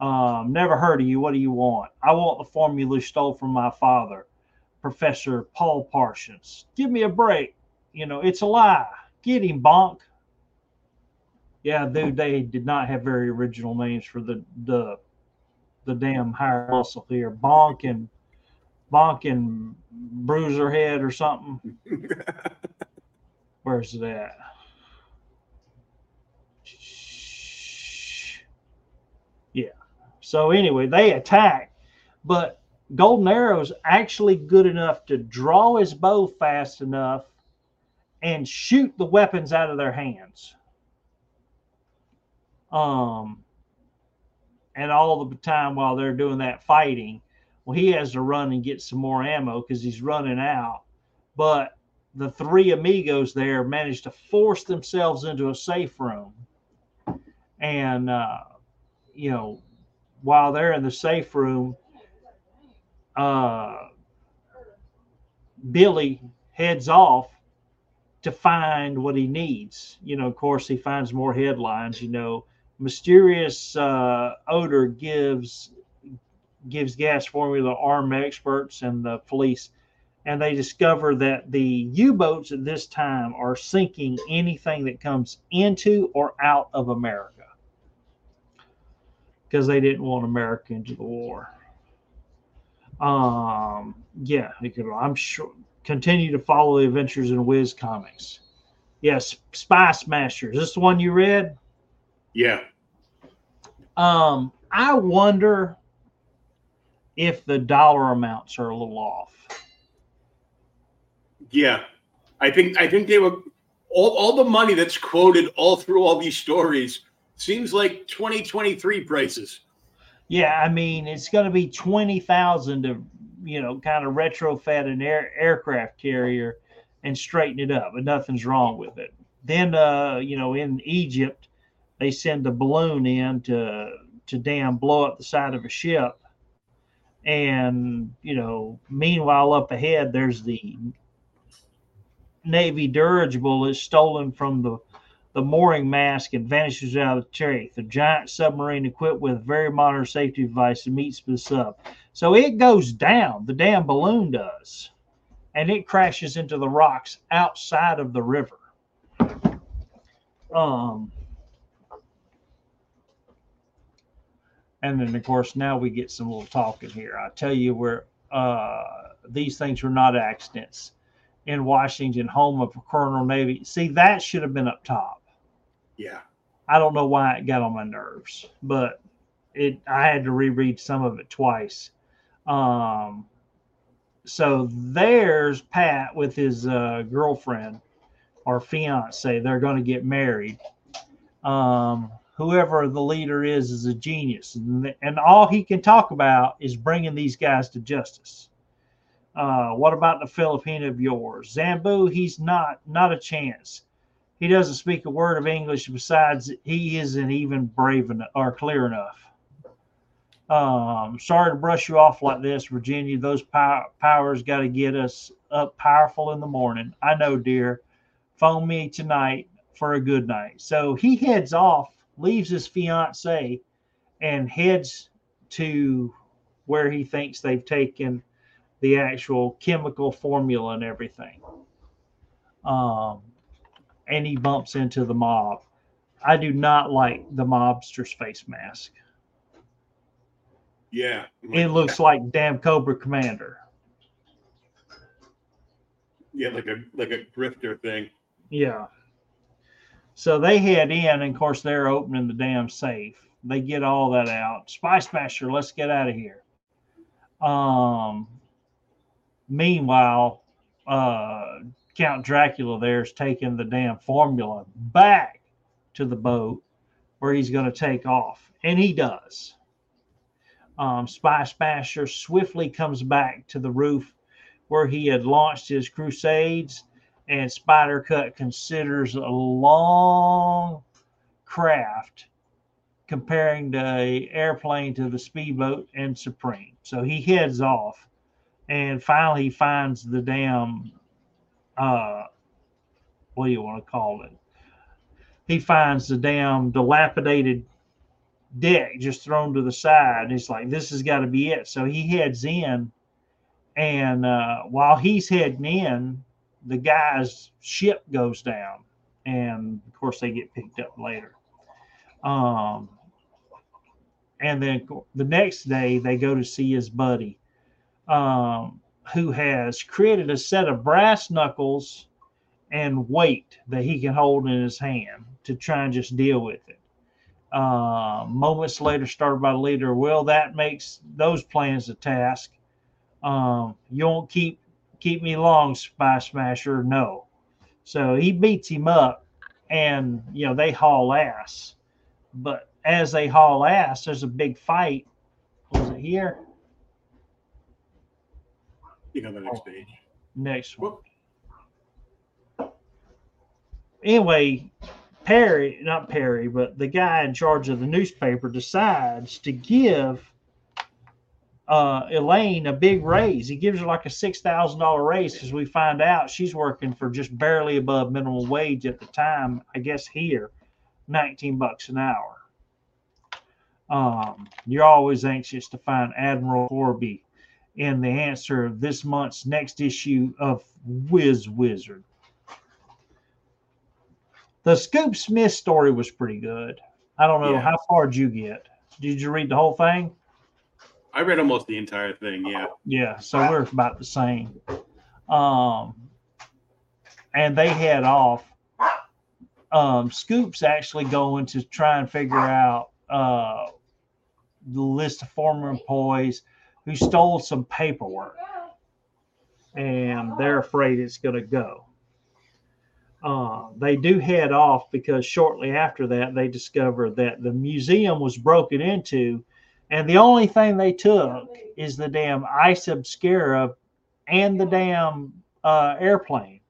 Um, never heard of you. What do you want? I want the formula stole from my father, Professor Paul Parsons. Give me a break. You know, it's a lie. Get him, bonk. Yeah, dude, they did not have very original names for the the the damn higher muscle here. Bonk and Bonk and Bruiser Head or something. Where's that? Yeah. So anyway, they attack, but Golden Arrow's actually good enough to draw his bow fast enough and shoot the weapons out of their hands. Um, and all the time while they're doing that fighting, well, he has to run and get some more ammo because he's running out. But the three amigos there managed to force themselves into a safe room. And, uh, you know, while they're in the safe room, uh, Billy heads off to find what he needs. You know, of course, he finds more headlines. You know, mysterious uh, odor gives gives gas formula armed experts and the police, and they discover that the U-boats at this time are sinking anything that comes into or out of America because they didn't want America into the war. Um, yeah, could, I'm sure. Continue to follow the adventures in Whiz Comics. Yes, Smashers. Is this the one you read? Yeah. Um, I wonder if the dollar amounts are a little off. Yeah. I think I think they were all, all the money that's quoted all through all these stories seems like 2023 prices. Yeah, I mean it's going to be twenty thousand to you know kind of retrofit an air, aircraft carrier and straighten it up, but nothing's wrong with it. Then uh, you know in Egypt they send a balloon in to to damn blow up the side of a ship, and you know meanwhile up ahead there's the Navy dirigible is stolen from the the mooring mast and vanishes out of the trach. The giant submarine equipped with very modern safety devices meets the sub. So it goes down, the damn balloon does, and it crashes into the rocks outside of the river. Um, and then, of course, now we get some little talking here. I tell you where uh, these things were not accidents in Washington, home of Colonel Navy. See, that should have been up top. Yeah. I don't know why it got on my nerves, but it I had to reread some of it twice. Um, so there's Pat with his uh, girlfriend or fiance. They're going to get married. Um, whoever the leader is is a genius, and, and all he can talk about is bringing these guys to justice. Uh, what about the Filipino of yours, Zambu? He's not not a chance. He doesn't speak a word of English. Besides, he isn't even brave enough or clear enough. Um, sorry to brush you off like this, Virginia. Those pow- powers got to get us up powerful in the morning. I know, dear. Phone me tonight for a good night. So he heads off, leaves his fiance, and heads to where he thinks they've taken the actual chemical formula and everything. Um, and he bumps into the mob. I do not like the mobster's face mask. Yeah. It looks like damn Cobra Commander. Yeah, like a like a grifter thing. Yeah. So they head in, and of course they're opening the damn safe. They get all that out. Spy Smasher, let's get out of here. Um. Meanwhile, uh, Count Dracula there's taking the damn formula back to the boat where he's going to take off, and he does. Um, Smasher swiftly comes back to the roof where he had launched his crusades, and Spider Cut considers a long craft comparing the airplane to the speedboat and Supreme. So he heads off, and finally he finds the damn uh, what do you want to call it? He finds the damn dilapidated deck just thrown to the side. And he's like, this has got to be it. So he heads in. And uh, while he's heading in, the guy's ship goes down. And of course, they get picked up later. Um, and then the next day, they go to see his buddy, um, who has created a set of brass knuckles and weight that he can hold in his hand to try and just deal with it. Uh, moments later, started by the leader. Well, that makes those plans a task. Um, you won't keep keep me long, Spy Smasher. No. So he beats him up, and you know they haul ass. But as they haul ass, there's a big fight. Was it here? You the next page. Next one. Anyway, Perry, not Perry, but the guy in charge of the newspaper decides to give uh, Elaine a big raise. He gives her like a six thousand dollar raise because we find out she's working for just barely above minimum wage at the time. I guess here, nineteen bucks an hour. Um, you're always anxious to find Admiral Corby in the answer of this month's next issue of Whiz Wizard. The Scoop Smith story was pretty good. I don't know Yeah. how far did you get. Did you read the whole thing? I read almost the entire thing. Yeah. Yeah, so we're about the same. Um, and they head off. um, Scoop's actually going to try and figure out uh, the list of former employees who stole some paperwork, and they're afraid it's going to go. Uh, they do head off because shortly after that, they discover that the museum was broken into, and the only thing they took is the damn ice obscura and the damn uh, airplane,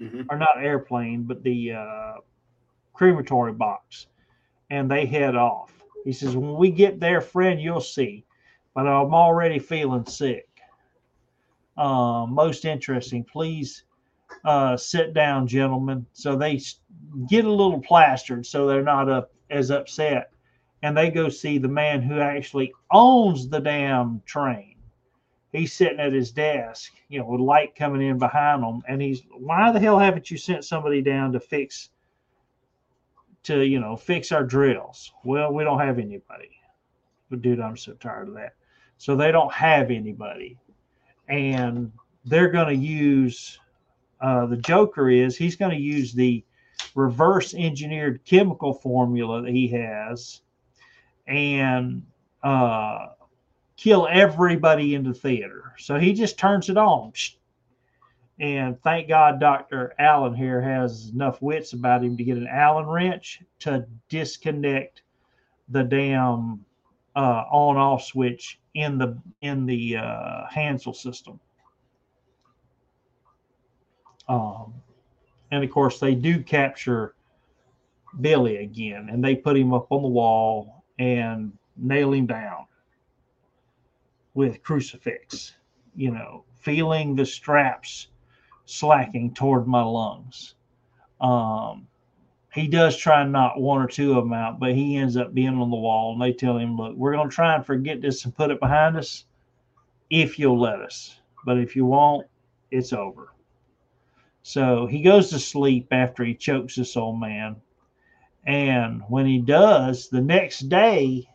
Mhm. or not airplane, but the uh, crematory box, and they head off. He says, "When we get there, friend, you'll see." But I'm already feeling sick. Uh, most interesting. Please uh, sit down, gentlemen. So they get a little plastered, so they're not up as upset, and they go see the man who actually owns the damn train. He's sitting at his desk, you know, with light coming in behind him, and he's, "Why the hell haven't you sent somebody down to fix, to you know, fix our drills?" Well, we don't have anybody. But dude, I'm so tired of that. So they don't have anybody, and they're going to use uh, the Joker is he's going to use the reverse engineered chemical formula that he has and uh, kill everybody in the theater. So he just turns it on. And thank God Dr. Allen here has enough wits about him to get an Allen wrench to disconnect the damn uh, on off switch in the in the uh, Hansel system. Um, and of course, they do capture Billy again, and they put him up on the wall and nail him down with crucifix. You know, feeling the straps slacking toward my lungs. Um, he does try and knock one or two of them out, but he ends up being on the wall, and they tell him, "Look, we're going to try and forget this and put it behind us, if you'll let us. But if you won't, it's over." So he goes to sleep after he chokes this old man. And when he does, the next day,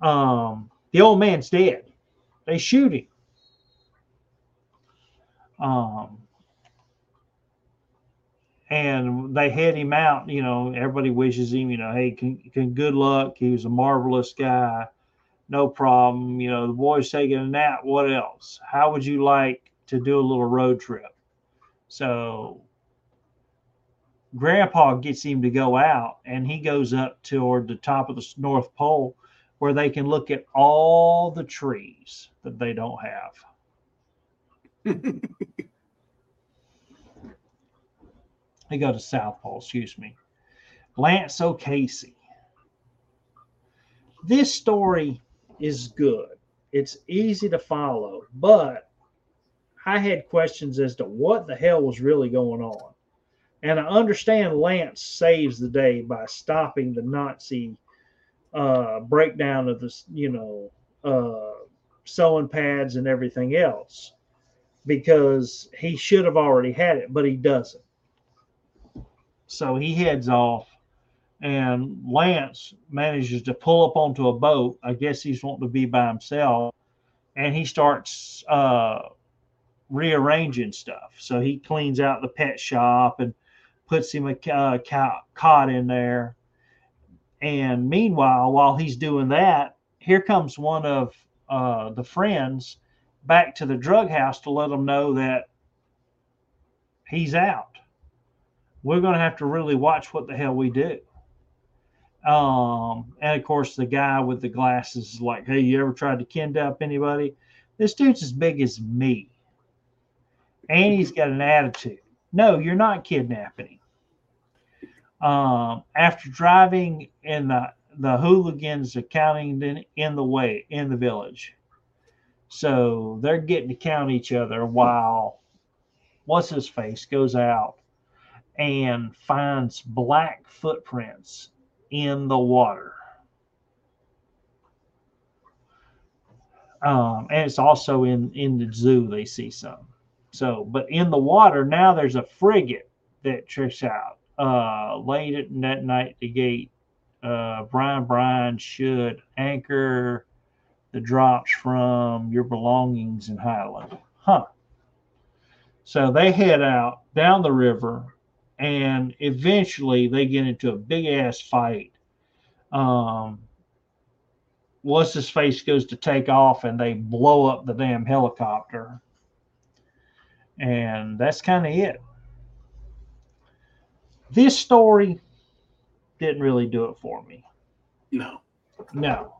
um, the old man's dead. They shoot him. Um, and they head him out. You know, everybody wishes him, you know, hey, can, can good luck. He was a marvelous guy. No problem. You know, the boy's taking a nap. What else? How would you like to do a little road trip? So grandpa gets him to go out and he goes up toward the top of the North Pole where they can look at all the trees that they don't have. they go to South Pole, excuse me. Lance O'Casey. This story is good. It's easy to follow, but I had questions as to what the hell was really going on. And I understand Lance saves the day by stopping the Nazi uh, breakdown of this, you know, uh, sewing pads and everything else because he should have already had it, but he doesn't. So he heads off, and Lance manages to pull up onto a boat. I guess he's wanting to be by himself, and he starts uh, rearranging stuff. So he cleans out the pet shop and puts him a uh, in there. And meanwhile, while he's doing that, here comes one of uh, the friends back to the drug house to let them know that he's out. We're going to have to really watch what the hell we do. Um, and of course, the guy with the glasses is like, Hey, you ever tried to kidnap anybody? This dude's as big as me. And he's got an attitude. No, you're not kidnapping him. Um, after driving in the the hooligans are counting in, in the way in the village. So they're getting to count each other while what's his face goes out and finds black footprints in the water. Um, and it's also in in the zoo they see some. So, but in the water now there's a frigate that tricks out uh, late at that night the gate. Uh, Brian Brian should anchor the drops from your belongings in Highland. Huh. So they head out down the river and eventually they get into a big ass fight. Um, what's his face goes to take off, and they blow up the damn helicopter, and that's kind of it. This story didn't really do it for me. No, No,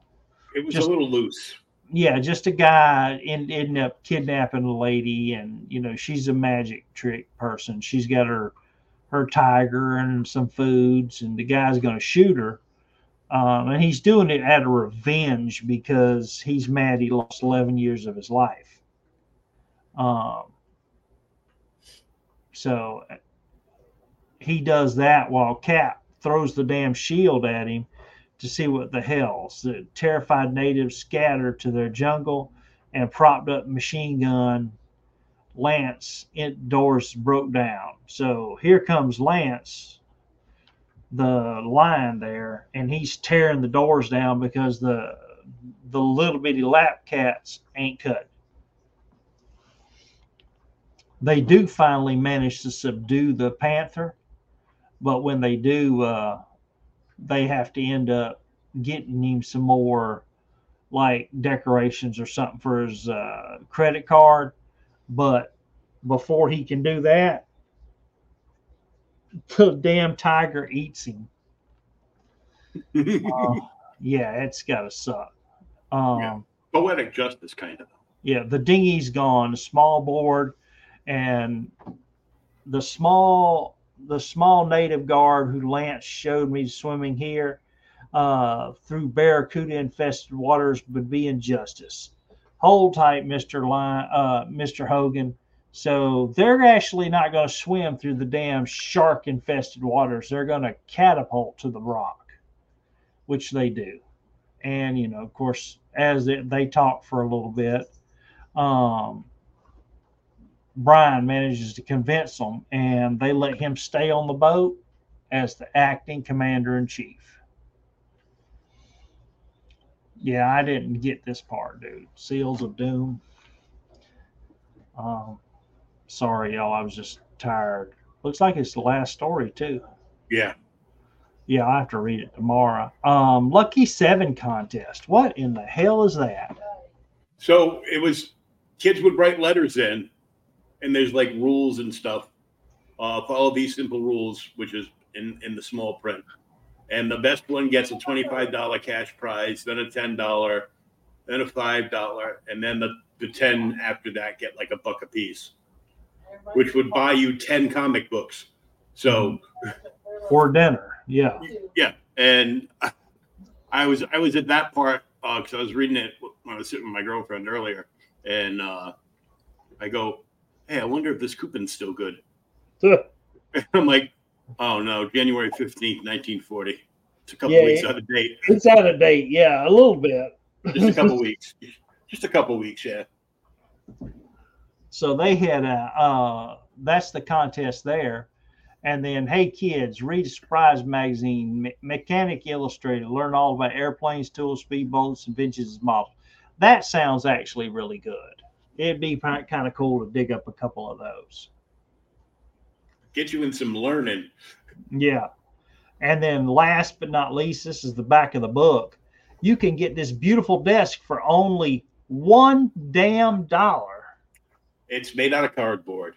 it was Just- a little loose. yeah, just a guy end, ended up kidnapping a lady, and you know she's a magic trick person. She's got her her tiger and some foods, and the guy's going to shoot her, um, and he's doing it out of revenge because he's mad he lost eleven years of his life. Um, so he does that while Cap throws the damn shield at him to see what the hell. The terrified natives scatter to their jungle and propped up machine gun Lance it, doors broke down. So here comes Lance, the lion there, and he's tearing the doors down because the the little bitty lap cats ain't cut. They do finally manage to subdue the panther, but when they do, uh, they have to end up getting him some more like decorations or something for his uh, credit card. But before he can do that, the damn tiger eats him. Uh, yeah, it's gotta suck. Um, Yeah. Poetic justice, kind of. yeah, the dinghy's gone, the small board, and the small the small native guard who Lance showed me swimming here uh, through barracuda infested waters would be injustice. Hold tight, Mister Line, uh, Mister Hogan. So they're actually not going to swim through the damn shark infested waters. They're going to catapult to the rock, which they do. And you know, of course, as they, they talk for a little bit, um, Brian manages to convince them, and they let him stay on the boat as the acting commander in chief. Yeah, I didn't get this part, dude. Seals of Doom. Um, sorry, y'all. I was just tired. Looks like it's the last story too. Yeah. Yeah, I have to read it tomorrow. Um, Lucky Seven contest. What in the hell is that? So it was kids would write letters in, and there's like rules and stuff. Uh, follow these simple rules, which is in in the small print. And the best one gets a twenty-five dollar cash prize, then a ten dollar, then a five dollar, and then the the ten after that get like a buck a piece, which would buy you ten comic books. So For dinner. Yeah. yeah, and I- I was I was at that part because I was reading it when I was sitting with my girlfriend earlier, and uh, I go, "Hey, I wonder if this coupon's still good." I'm like, "Oh no, January fifteenth, nineteen forty. It's a couple Yeah, weeks yeah. out of date. It's out of date. Yeah, a little bit. Just a couple weeks. Just a couple weeks. Yeah. So they had a uh, that's the contest there, and then hey kids, read Surprise magazine, Me- Mechanic Illustrated, learn all about airplanes, tools, speedboats, and vintage models. That sounds actually really good. It'd be kind of cool to dig up a couple of those. Get you in some learning. Yeah. And then last but not least, this is the back of the book. You can get this beautiful desk for only one damn dollar. It's made out of cardboard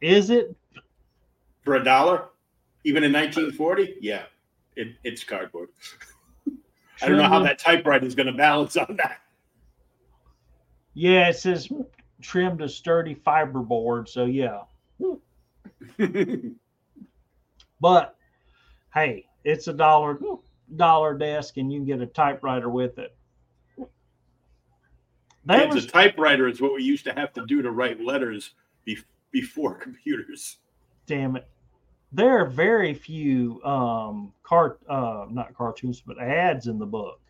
Is it? for a dollar, even in 1940. Yeah, it, it's cardboard. I don't know how that typewriter is going to balance on that. Yeah, it says trimmed to sturdy fiberboard. So yeah. But hey, it's a dollar dollar desk and you can get a typewriter with it. That Kids, was a typewriter It's what we used to have to do to write letters be- before computers. damn it. There are very few um cart uh not cartoons but ads in the book.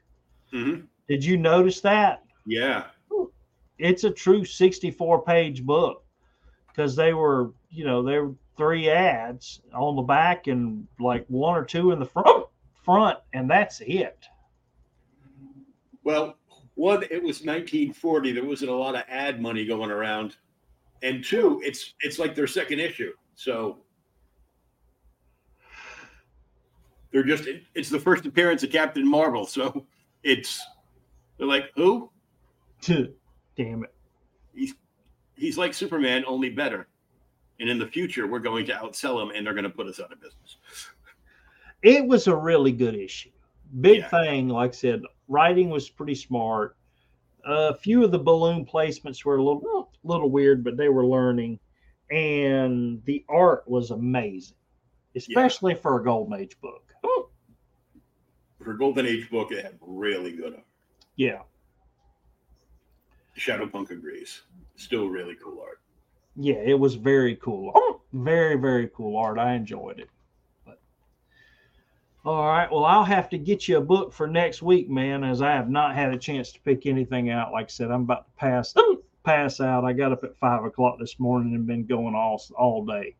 Mhm. Did you notice that? Yeah. It's a true 64 page book because they were, you know, there were three ads on the back and like one or two in the front front and that's it. Well, one, it was 1940. There wasn't a lot of ad money going around, and two, it's it's like their second issue. So they're just it's the first appearance of Captain Marvel, so it's they're like who? Damn it. He's he's like Superman, only better. And in the future, we're going to outsell him, and they're going to put us out of business. It was a really good issue. Big Yeah. thing, like I said, writing was pretty smart. a few of the balloon placements were a little little weird, but they were learning. And the art was amazing, especially for a Golden Age book. For Golden Age book, it had really good art. Yeah. Shadowpunk agrees. Still really cool art. Yeah, it was very cool. Oh! Very, very cool art. I enjoyed it. But all right, well, I'll have to get you a book for next week, man, as I have not had a chance to pick anything out. Like I said, I'm about to pass oh! pass out. I got up at five o'clock this morning and been going all all day.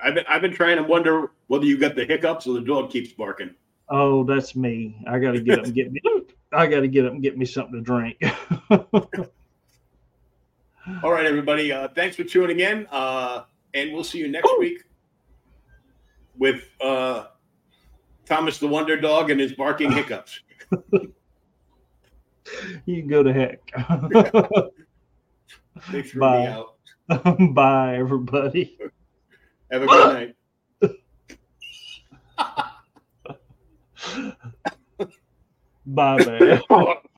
I've been I've been trying to wonder whether you got the hiccups or the dog keeps barking. Oh, that's me. I got to get up and get me. I got to get up and get me something to drink. All right, everybody. Uh, thanks for tuning in, uh, and we'll see you next week with uh, Thomas the Wonder Dog and his barking hiccups. you can go to heck. They threw Bye. me out. Bye, everybody. Have a good night. Bye, man.